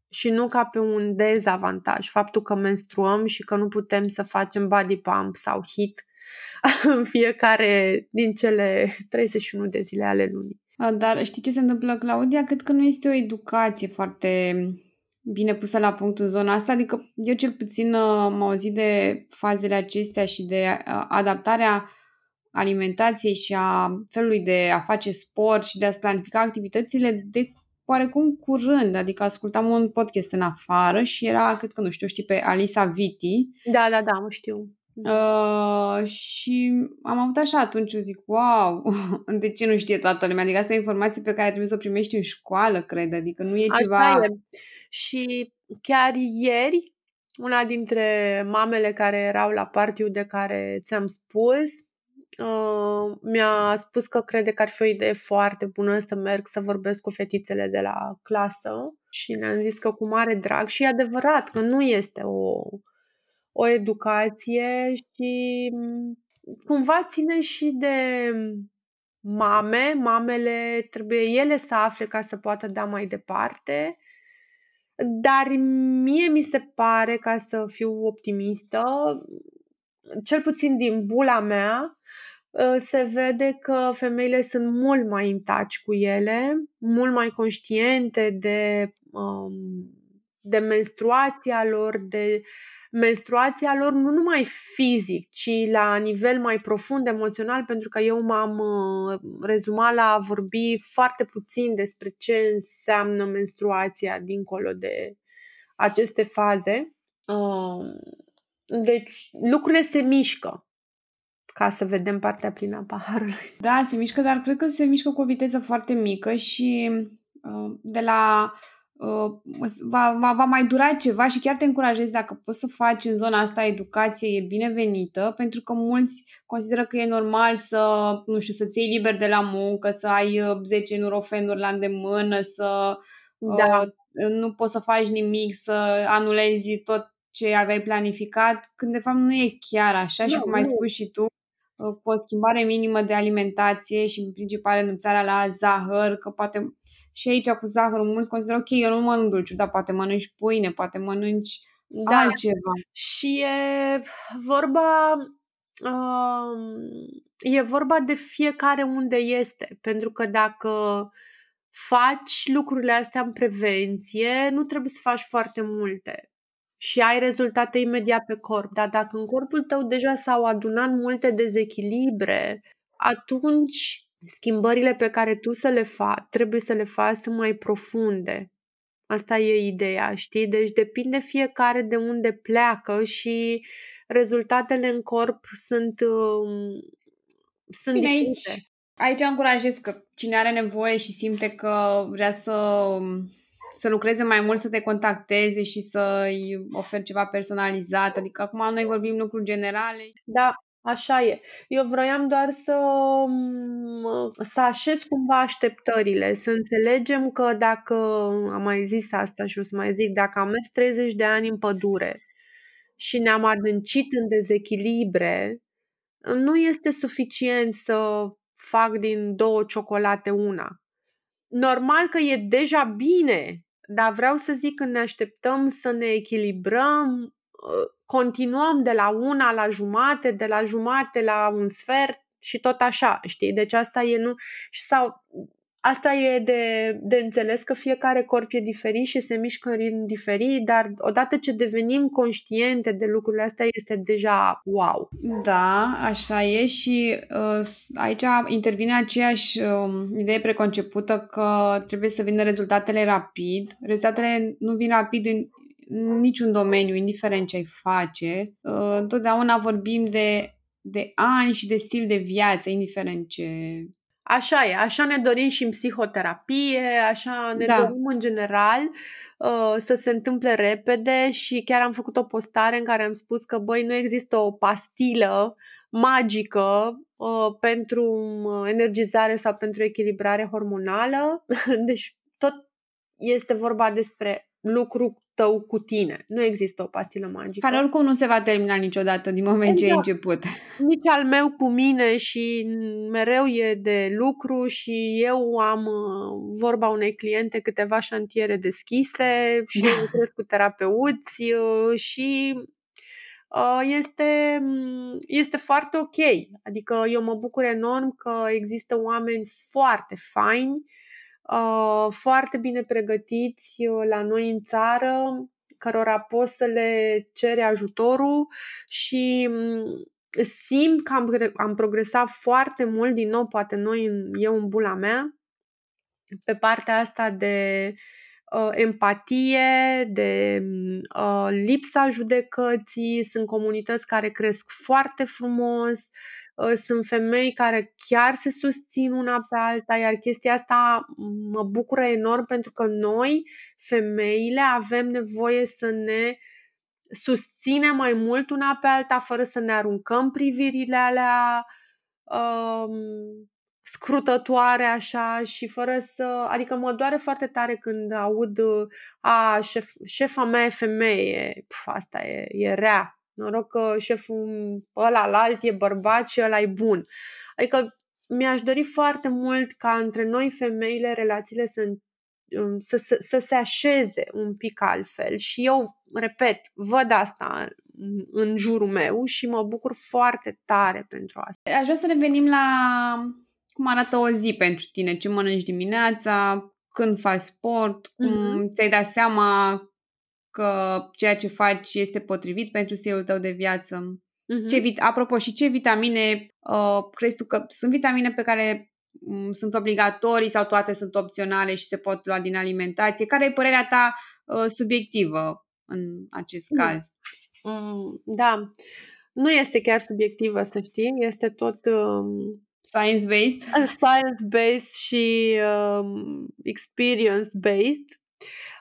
și nu ca pe un dezavantaj. Faptul că menstruăm și că nu putem să facem body pump sau hit în fiecare din cele 31 de zile ale lunii. Dar știi ce se întâmplă, Claudia? Cred că nu este o educație foarte bine pusă la punct în zona asta, adică eu cel puțin am auzit de fazele acestea și de adaptarea alimentației și a felului de a face sport și de a-ți planifica activitățile de oarecum curând, adică ascultam un podcast în afară și era, cred că nu știu, știi pe Alisa Viti. Da, da, da, mă știu. Uh, și am avut așa atunci, eu zic, wow, de ce nu știe toată lumea? Adică asta e o informație pe care trebuie să o primești în școală, cred, adică nu e așa ceva... E. Și chiar ieri, una dintre mamele care erau la partiu de care ți-am spus, uh, mi-a spus că crede că ar fi o idee foarte bună să merg să vorbesc cu fetițele de la clasă și ne-am zis că cu mare drag și e adevărat că nu este o o educație și mm, cumva ține și de mame, mamele trebuie ele să afle ca să poată da mai departe, dar mie mi se pare, ca să fiu optimistă, cel puțin din bula mea, ă, se vede că femeile sunt mult mai în cu ele, mult mai conștiente de, de menstruația lor, de menstruația lor nu numai fizic, ci la nivel mai profund emoțional, pentru că eu m-am uh, rezumat la a vorbi foarte puțin despre ce înseamnă menstruația dincolo de aceste faze. Uh, deci lucrurile se mișcă ca să vedem partea plină a paharului. Da, se mișcă, dar cred că se mișcă cu o viteză foarte mică și uh, de la uh, va, va, va mai dura ceva și chiar te încurajez dacă poți să faci în zona asta educație, e binevenită, pentru că mulți consideră că e normal să, nu știu, să-ți iei liber de la muncă, să ai 10 nurofenuri la îndemână, să da. uh, nu poți să faci nimic, să anulezi tot ce aveai planificat, când de fapt nu e chiar așa nu, și cum ai spus și tu, uh, cu o schimbare minimă de alimentație și în principal renunțarea la zahăr, că poate și aici cu zahărul mulți consideră ok, eu nu mănânc dulciuri, dar poate mănânci pâine, poate mănânci da. altceva. Și e vorba uh, e vorba de fiecare unde este, pentru că dacă faci lucrurile astea în prevenție, nu trebuie să faci foarte multe și ai rezultate imediat pe corp. Dar dacă în corpul tău deja s-au adunat multe dezechilibre, atunci schimbările pe care tu să le faci, trebuie să le faci să mai profunde. Asta e ideea, știi? Deci depinde fiecare de unde pleacă și rezultatele în corp sunt, uh, sunt Bine, aici, aici încurajez că cine are nevoie și simte că vrea să să lucreze mai mult, să te contacteze și să-i oferi ceva personalizat. Adică acum noi vorbim lucruri generale. Da, Așa e. Eu vroiam doar să, mm, să așez cumva așteptările, să înțelegem că dacă, am mai zis asta și o să mai zic, dacă am mers 30 de ani în pădure și ne-am adâncit în dezechilibre, nu este suficient să fac din două ciocolate una normal că e deja bine, dar vreau să zic că ne așteptăm să ne echilibrăm, uh, continuăm de la una la jumate, de la jumate la un sfert și tot așa, știi? Deci asta e nu... Sau Asta e de, de înțeles că fiecare corp e diferit și se mișcă în ritm diferit, dar odată ce devenim conștiente de lucrurile astea este deja wow. Da, așa e și uh, aici intervine aceeași uh, idee preconcepută că trebuie să vină rezultatele rapid. Rezultatele nu vin rapid în niciun domeniu, indiferent ce ai face. Uh, întotdeauna vorbim de, de ani și de stil de viață, indiferent ce Așa e, așa ne dorim și în psihoterapie, așa ne da. dorim în general uh, să se întâmple repede și chiar am făcut o postare în care am spus că, băi, nu există o pastilă magică uh, pentru energizare sau pentru echilibrare hormonală. Deci tot este vorba despre lucru tău cu tine. Nu există o pastilă magică. Care oricum nu se va termina niciodată din moment exact. ce ai exact. început. Nici al meu cu mine și mereu e de lucru și eu am uh, vorba unei cliente câteva șantiere deschise și lucrez cu terapeuți uh, și uh, este, mm, este foarte ok. Adică eu mă bucur enorm că există oameni foarte faini Uh, foarte bine pregătiți uh, la noi în țară, cărora poți să le cere ajutorul și mm, simt că am, am progresat foarte mult, din nou, poate noi, eu în bula mea, pe partea asta de uh, empatie, de uh, lipsa judecății, sunt comunități care cresc foarte frumos, uh, Ă, sunt femei care chiar se susțin una pe alta, iar chestia asta mă bucură enorm pentru că noi, femeile, avem nevoie să ne susținem mai mult una pe alta fără să ne aruncăm privirile alea um, scrutătoare așa și fără să... Adică mă doare foarte tare când aud a, șef, șefa mea e femeie, Puf, asta e, e rea, Noroc că șeful ăla la alt e bărbat și ăla e bun. Adică mi-aș dori foarte mult ca între noi femeile relațiile să, um, să, să, să se așeze un pic altfel și eu, repet, văd asta în jurul meu și mă bucur foarte tare pentru asta. Aș vrea să revenim la cum arată o zi pentru tine, ce mănânci dimineața, când faci sport, cum mm-hmm. ți-ai dat seama că ceea ce faci este potrivit pentru stilul tău de viață. Uh-huh. Ce, apropo, și ce vitamine uh, crezi tu că sunt vitamine pe care um, sunt obligatorii sau toate sunt opționale și se pot lua din alimentație? Care e părerea ta uh, subiectivă în acest mm. caz? Mm, da. Nu este chiar subiectivă, să știi, este tot um, science-based. Science-based și um, experience-based.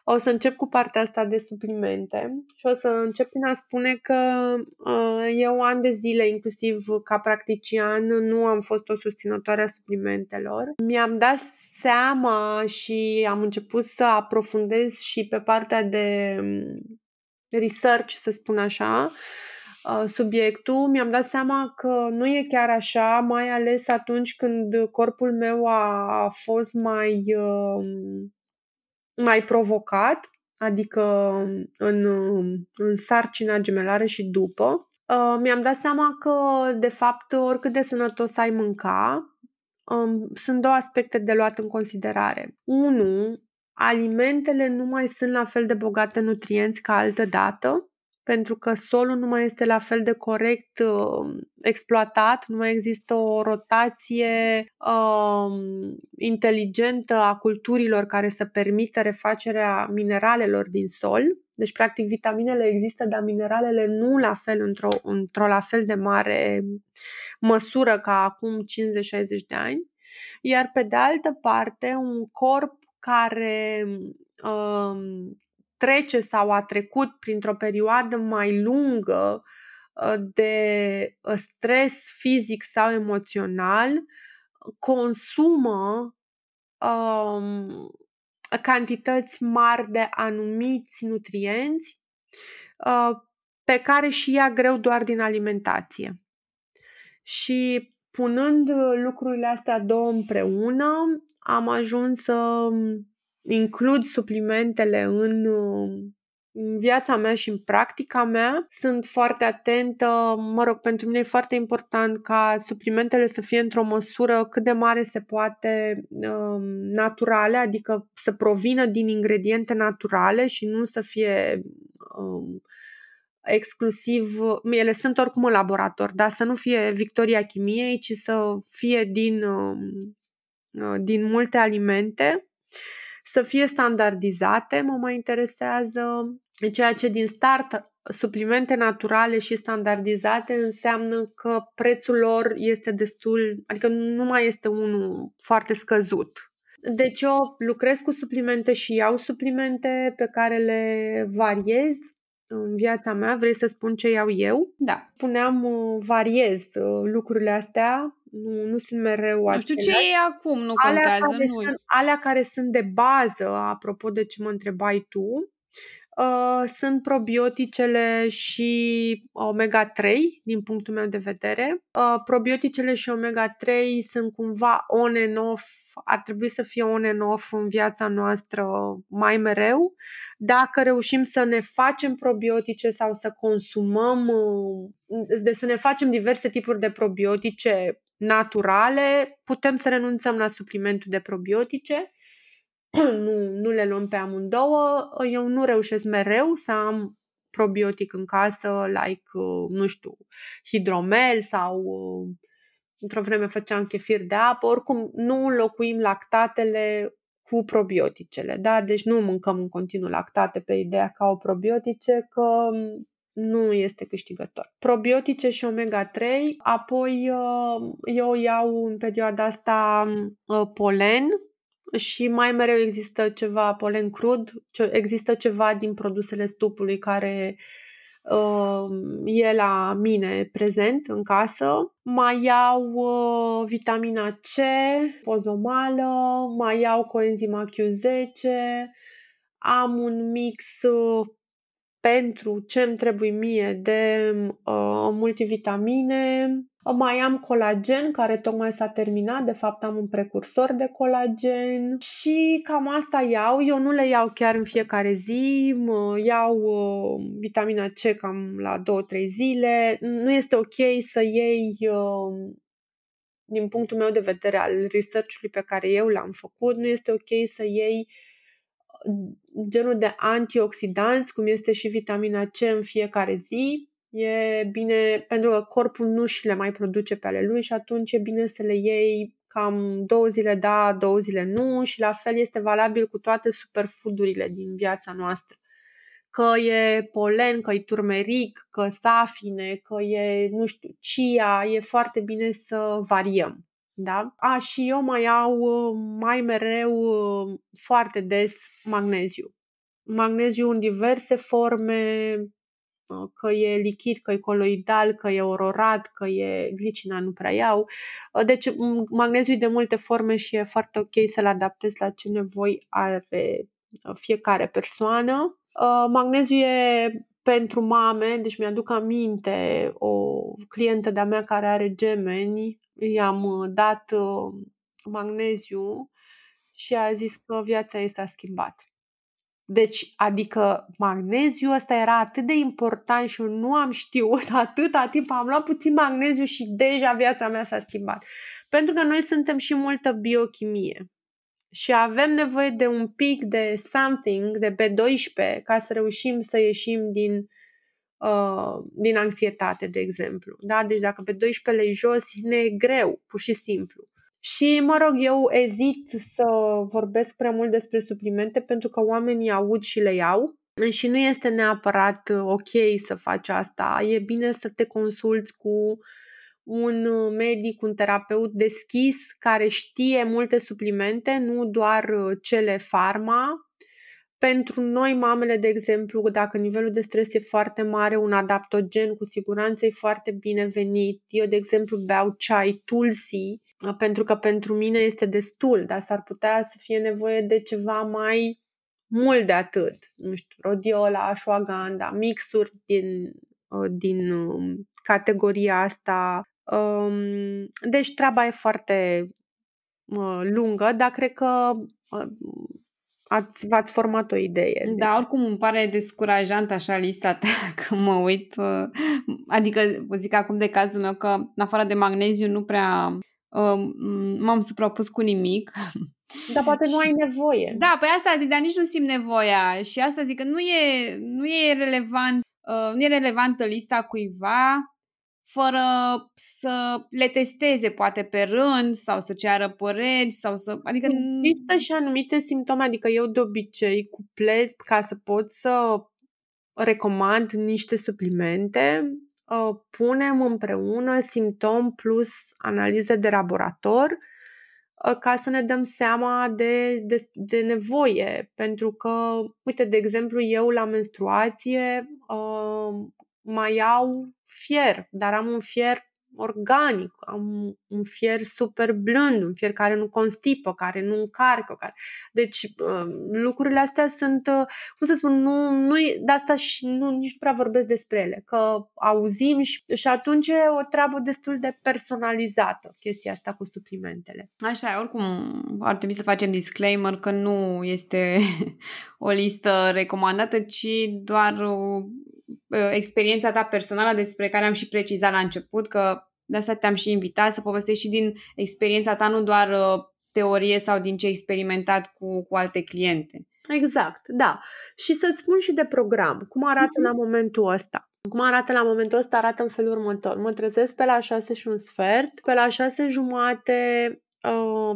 O să încep cu partea asta de suplimente și o să încep prin a spune că uh, eu an de zile, inclusiv ca practician, nu am fost o susținătoare a suplimentelor. Mi-am dat seama și am început să aprofundez și pe partea de um, research, să spun așa, uh, subiectul, mi-am dat seama că nu e chiar așa, mai ales atunci când corpul meu a fost mai uh, mai provocat, adică în, în sarcina gemelară și după, uh, mi-am dat seama că, de fapt, oricât de sănătos ai mânca, um, sunt două aspecte de luat în considerare. Unu, alimentele nu mai sunt la fel de bogate în nutrienți ca altă dată pentru că solul nu mai este la fel de corect uh, exploatat, nu mai există o rotație uh, inteligentă a culturilor care să permită refacerea mineralelor din sol. Deci, practic, vitaminele există, dar mineralele nu la fel, într-o, într-o la fel de mare măsură ca acum 50-60 de ani. Iar pe de altă parte, un corp care uh, trece sau a trecut printr-o perioadă mai lungă uh, de uh, stres fizic sau emoțional, consumă um, cantități mari de anumiți nutrienți uh, pe care și ia greu doar din alimentație. Și punând lucrurile astea două împreună, am ajuns să includ suplimentele în, în viața mea și în practica mea. Sunt foarte atentă, mă rog, pentru mine e foarte important ca suplimentele să fie într-o măsură cât de mare se poate um, naturale, adică să provină din ingrediente naturale și nu să fie um, exclusiv, ele sunt oricum în laborator, dar să nu fie Victoria Chimiei, ci să fie din, um, uh, din multe alimente să fie standardizate, mă mai interesează ceea ce din start suplimente naturale și standardizate înseamnă că prețul lor este destul, adică nu mai este unul foarte scăzut. Deci eu lucrez cu suplimente și iau suplimente pe care le variez în viața mea. Vrei să spun ce iau eu? Da. Puneam, uh, variez uh, lucrurile astea nu, nu sunt mereu Nu știu ce e acum, nu alea contează. Care nu. Sunt, alea care sunt de bază, apropo de ce mă întrebai tu, uh, sunt probioticele și omega-3, din punctul meu de vedere. Uh, probioticele și omega-3 sunt cumva on and off, ar trebui să fie on and off în viața noastră mai mereu. Dacă reușim să ne facem probiotice sau să consumăm, uh, de să ne facem diverse tipuri de probiotice naturale, putem să renunțăm la suplimentul de probiotice, nu, nu le luăm pe amândouă. Eu nu reușesc mereu să am probiotic în casă, like, uh, nu știu, hidromel sau uh, într-o vreme făceam chefir de apă, oricum nu înlocuim lactatele cu probioticele, da? Deci nu mâncăm în continuu lactate pe ideea ca o probiotice, că nu este câștigător. Probiotice și omega-3, apoi uh, eu iau în perioada asta uh, polen și mai mereu există ceva polen crud, există ceva din produsele stupului care uh, e la mine prezent în casă. Mai iau vitamina C, pozomală, mai iau coenzima Q10, am un mix pentru ce îmi trebuie mie de uh, multivitamine. Mai am colagen care tocmai s-a terminat, de fapt am un precursor de colagen și cam asta iau. Eu nu le iau chiar în fiecare zi, iau uh, vitamina C cam la 2-3 zile. Nu este ok să iei uh, din punctul meu de vedere al research-ului pe care eu l-am făcut, nu este ok să iei genul de antioxidanți, cum este și vitamina C în fiecare zi. E bine, pentru că corpul nu și le mai produce pe ale lui și atunci e bine să le iei cam două zile da, două zile nu și la fel este valabil cu toate superfoodurile din viața noastră. că e polen, că e turmeric, că safine, că e, nu știu, chia, e foarte bine să variem. Da? A, și eu mai au mai mereu foarte des magneziu. Magneziu în diverse forme, că e lichid, că e coloidal, că e ororat, că e glicina, nu prea iau. Deci magneziu e de multe forme și e foarte ok să-l adaptezi la ce nevoi are fiecare persoană. Magneziu e pentru mame, deci mi-aduc aminte o clientă de-a mea care are gemeni, i-am dat magneziu și a zis că viața ei s-a schimbat. Deci, adică magneziu ăsta era atât de important și eu nu am știut atâta timp, am luat puțin magneziu și deja viața mea s-a schimbat. Pentru că noi suntem și multă biochimie și avem nevoie de un pic de something, de B12, ca să reușim să ieșim din, uh, din anxietate, de exemplu. Da? Deci dacă pe 12 le jos, ne e greu, pur și simplu. Și, mă rog, eu ezit să vorbesc prea mult despre suplimente pentru că oamenii aud și le iau și nu este neapărat uh, ok să faci asta. E bine să te consulți cu un uh, medic, un terapeut deschis care știe multe suplimente, nu doar uh, cele farma, pentru noi, mamele, de exemplu, dacă nivelul de stres e foarte mare, un adaptogen cu siguranță e foarte binevenit. Eu, de exemplu, beau ceai tulsi, pentru că pentru mine este destul, dar s-ar putea să fie nevoie de ceva mai mult de atât. Nu știu, rodiola, ashwagandha, mixuri din, din um, categoria asta. Um, deci treaba e foarte lungă, dar cred că ați, v-ați format o idee. Da, oricum îmi pare descurajant așa lista ta când mă uit. Uh, adică, zic acum de cazul meu că în afară de magneziu nu prea uh, m-am suprapus cu nimic. Dar poate nu ai nevoie. Da, păi asta zic, dar nici nu simt nevoia. Și asta zic că nu e, nu e relevant, uh, nu e relevantă lista cuiva fără să le testeze poate pe rând sau să ceară păreri sau să... Adică... Există și anumite simptome, adică eu de obicei cuplez ca să pot să recomand niște suplimente, ă, punem împreună simptom plus analize de laborator ă, ca să ne dăm seama de, de, de nevoie. Pentru că, uite, de exemplu, eu la menstruație ă, mai au fier, dar am un fier organic, am un fier super blând, un fier care nu constipă, care nu încarcă. Care... Deci uh, lucrurile astea sunt, uh, cum să spun, nu, nu de asta și nu, nici nu prea vorbesc despre ele, că auzim și, și atunci e o treabă destul de personalizată chestia asta cu suplimentele. Așa, oricum ar trebui să facem disclaimer că nu este o listă recomandată, ci doar Uh, experiența ta personală despre care am și precizat la început, că de asta te-am și invitat să povestești și din experiența ta, nu doar uh, teorie sau din ce ai experimentat cu, cu alte cliente. Exact, da. Și să-ți spun și de program, cum arată uh-huh. la momentul ăsta. Cum arată la momentul ăsta? Arată în felul următor. Mă trezesc pe la 6 și un sfert, pe la 6 jumate Uh,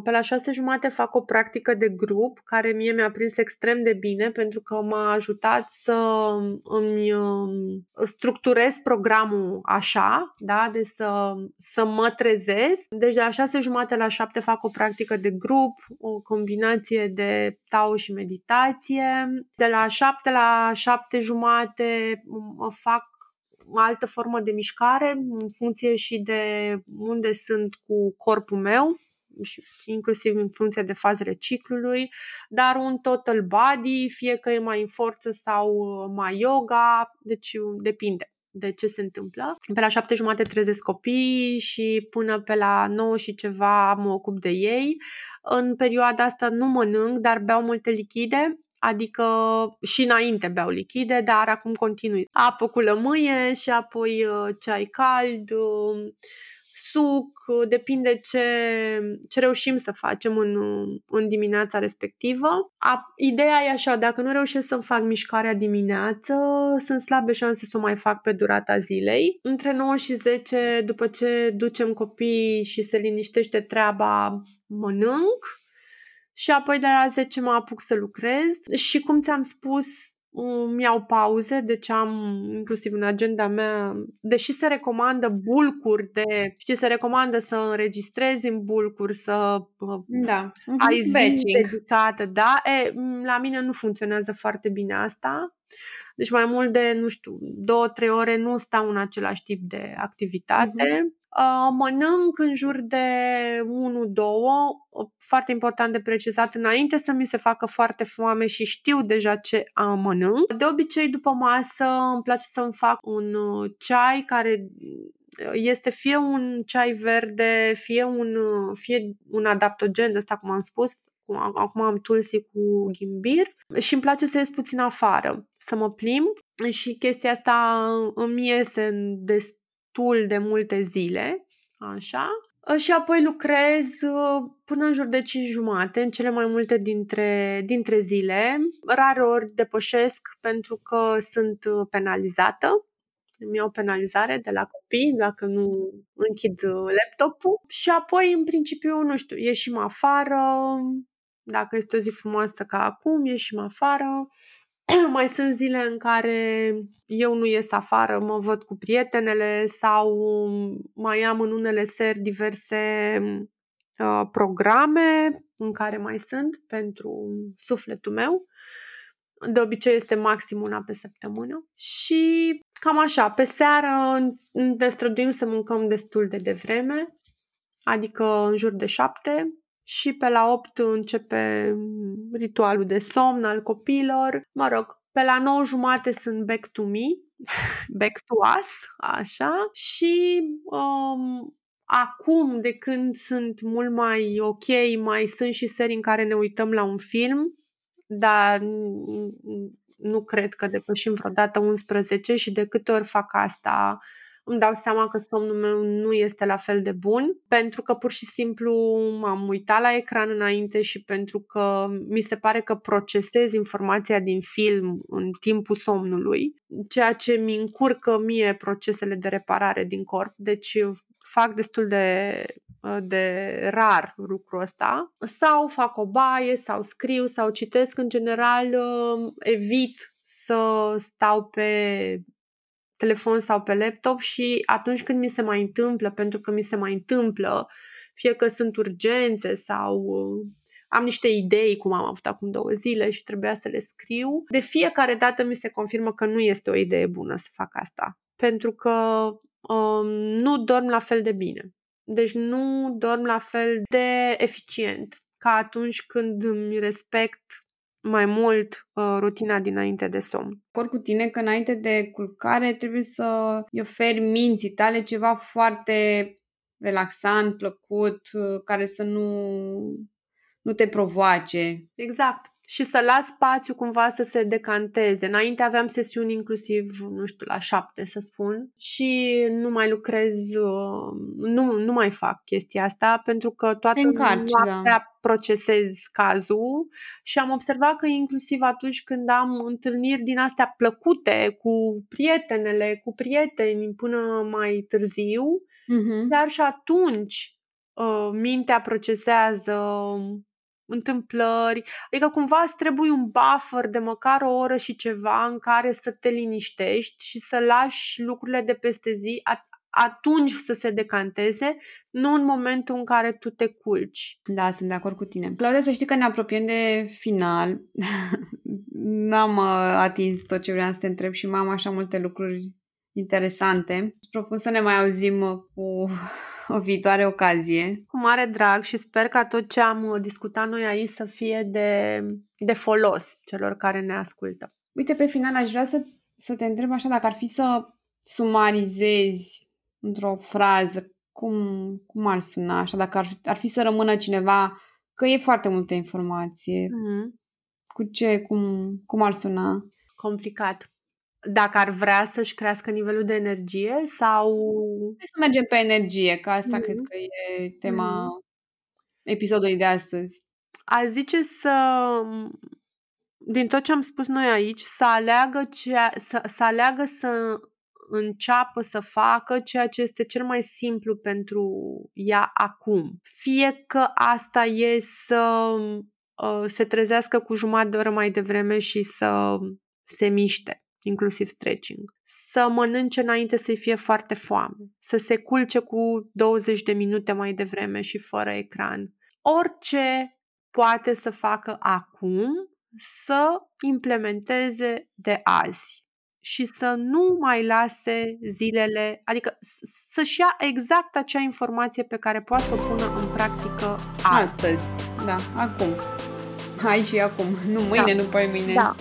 pe la șase jumate fac o practică de grup care mie mi-a prins extrem de bine pentru că m-a ajutat să îmi um, structurez programul așa, da? de să, să mă trezesc. Deci de la șase jumate la șapte fac o practică de grup, o combinație de tau și meditație. De la șapte la șapte jumate fac o altă formă de mișcare în funcție și de unde sunt cu corpul meu și inclusiv în funcție de fazele ciclului, dar un total body, fie că e mai în forță sau uh, mai yoga, deci uh, depinde de ce se întâmplă. Pe la șapte jumate trezesc copiii și până pe la 9 și ceva mă ocup de ei. În perioada asta nu mănânc, dar beau multe lichide, adică și înainte beau lichide, dar acum continui. Apă cu lămâie și apoi uh, ceai cald, suc, depinde ce, ce reușim să facem în, în dimineața respectivă. A, ideea e așa, dacă nu reușesc să-mi fac mișcarea dimineață, sunt slabe șanse să o mai fac pe durata zilei. Între 9 și 10, după ce ducem copiii și se liniștește treaba, mănânc și apoi de la 10 mă apuc să lucrez și cum ți-am spus, îmi iau pauze, deci am inclusiv în agenda mea, deși se recomandă bulcuri de, știi, se recomandă să înregistrezi în bulcuri, să da. ai zi dedicată, da? E, la mine nu funcționează foarte bine asta. Deci mai mult de, nu știu, două, trei ore nu stau în același tip de activitate. Uh-huh. Uh, mănânc în jur de 1-2, foarte important de precizat, înainte să mi se facă foarte foame și știu deja ce uh, mănânc. De obicei, după masă, îmi place să-mi fac un uh, ceai care este fie un ceai verde, fie un, uh, fie un adaptogen, ăsta cum am spus, acum am tulsi cu ghimbir și îmi place să ies puțin afară, să mă plimb și chestia asta îmi iese destul destul de multe zile, așa, și apoi lucrez uh, până în jur de 5 jumate, în cele mai multe dintre, dintre zile. Rare ori depășesc pentru că sunt uh, penalizată. Îmi iau penalizare de la copii dacă nu închid uh, laptopul. Și apoi, în principiu, nu știu, ieșim afară. Dacă este o zi frumoasă ca acum, ieșim afară mai sunt zile în care eu nu ies afară, mă văd cu prietenele sau mai am în unele seri diverse uh, programe în care mai sunt pentru sufletul meu. De obicei este maxim una pe săptămână și cam așa, pe seară ne străduim să mâncăm destul de devreme, adică în jur de șapte, și pe la 8 începe ritualul de somn al copilor. Mă rog, pe la 9 jumate sunt back to me, back to us, așa, și um, acum, de când sunt mult mai ok, mai sunt și serii în care ne uităm la un film, dar nu cred că depășim vreodată 11 și de câte ori fac asta, îmi dau seama că somnul meu nu este la fel de bun, pentru că pur și simplu m-am uitat la ecran înainte și pentru că mi se pare că procesez informația din film în timpul somnului, ceea ce mi încurcă mie procesele de reparare din corp. Deci fac destul de de rar lucrul ăsta, sau fac o baie, sau scriu, sau citesc, în general evit să stau pe telefon sau pe laptop și atunci când mi se mai întâmplă, pentru că mi se mai întâmplă, fie că sunt urgențe sau uh, am niște idei, cum am avut acum două zile și trebuia să le scriu, de fiecare dată mi se confirmă că nu este o idee bună să fac asta. Pentru că um, nu dorm la fel de bine. Deci nu dorm la fel de eficient ca atunci când îmi respect mai mult uh, rutina dinainte de somn. Por cu tine că înainte de culcare trebuie să îi oferi minții tale ceva foarte relaxant, plăcut, uh, care să nu, nu te provoace. Exact și să las spațiu cumva să se decanteze. Înainte aveam sesiuni inclusiv, nu știu, la șapte să spun și nu mai lucrez, uh, nu, nu mai fac chestia asta pentru că toată Încarci, noaptea da. procesez cazul și am observat că inclusiv atunci când am întâlniri din astea plăcute cu prietenele, cu prieteni până mai târziu, uh-huh. chiar și atunci uh, mintea procesează întâmplări, adică cumva îți trebuie un buffer de măcar o oră și ceva în care să te liniștești și să lași lucrurile de peste zi atunci să se decanteze, nu în momentul în care tu te culci. Da, sunt de acord cu tine. Claudia, să știi că ne apropiem de final. N-am uh, atins tot ce vreau să te întreb și mai am așa multe lucruri interesante. Îți propun să ne mai auzim uh, cu o viitoare ocazie. Cu mare drag și sper ca tot ce am uh, discutat noi aici să fie de, de folos celor care ne ascultă. Uite, pe final aș vrea să, să te întreb așa dacă ar fi să sumarizezi într-o frază cum, cum ar suna, așa, dacă ar, ar fi să rămână cineva, că e foarte multă informație, mm-hmm. cu ce, cum, cum ar suna? Complicat dacă ar vrea să-și crească nivelul de energie sau... Hai să mergem pe energie, că asta mm-hmm. cred că e tema mm-hmm. episodului de astăzi. A zice să, din tot ce am spus noi aici, să aleagă, ceea, să, să aleagă să înceapă să facă ceea ce este cel mai simplu pentru ea acum. Fie că asta e să uh, se trezească cu jumătate de oră mai devreme și să se miște, inclusiv stretching, să mănânce înainte să-i fie foarte foame, să se culce cu 20 de minute mai devreme și fără ecran. Orice poate să facă acum să implementeze de azi și să nu mai lase zilele, adică să-și ia exact acea informație pe care poate să o pună în practică azi. astăzi. Da, acum. Aici și acum, nu mâine, da. nu pe mâine. Da.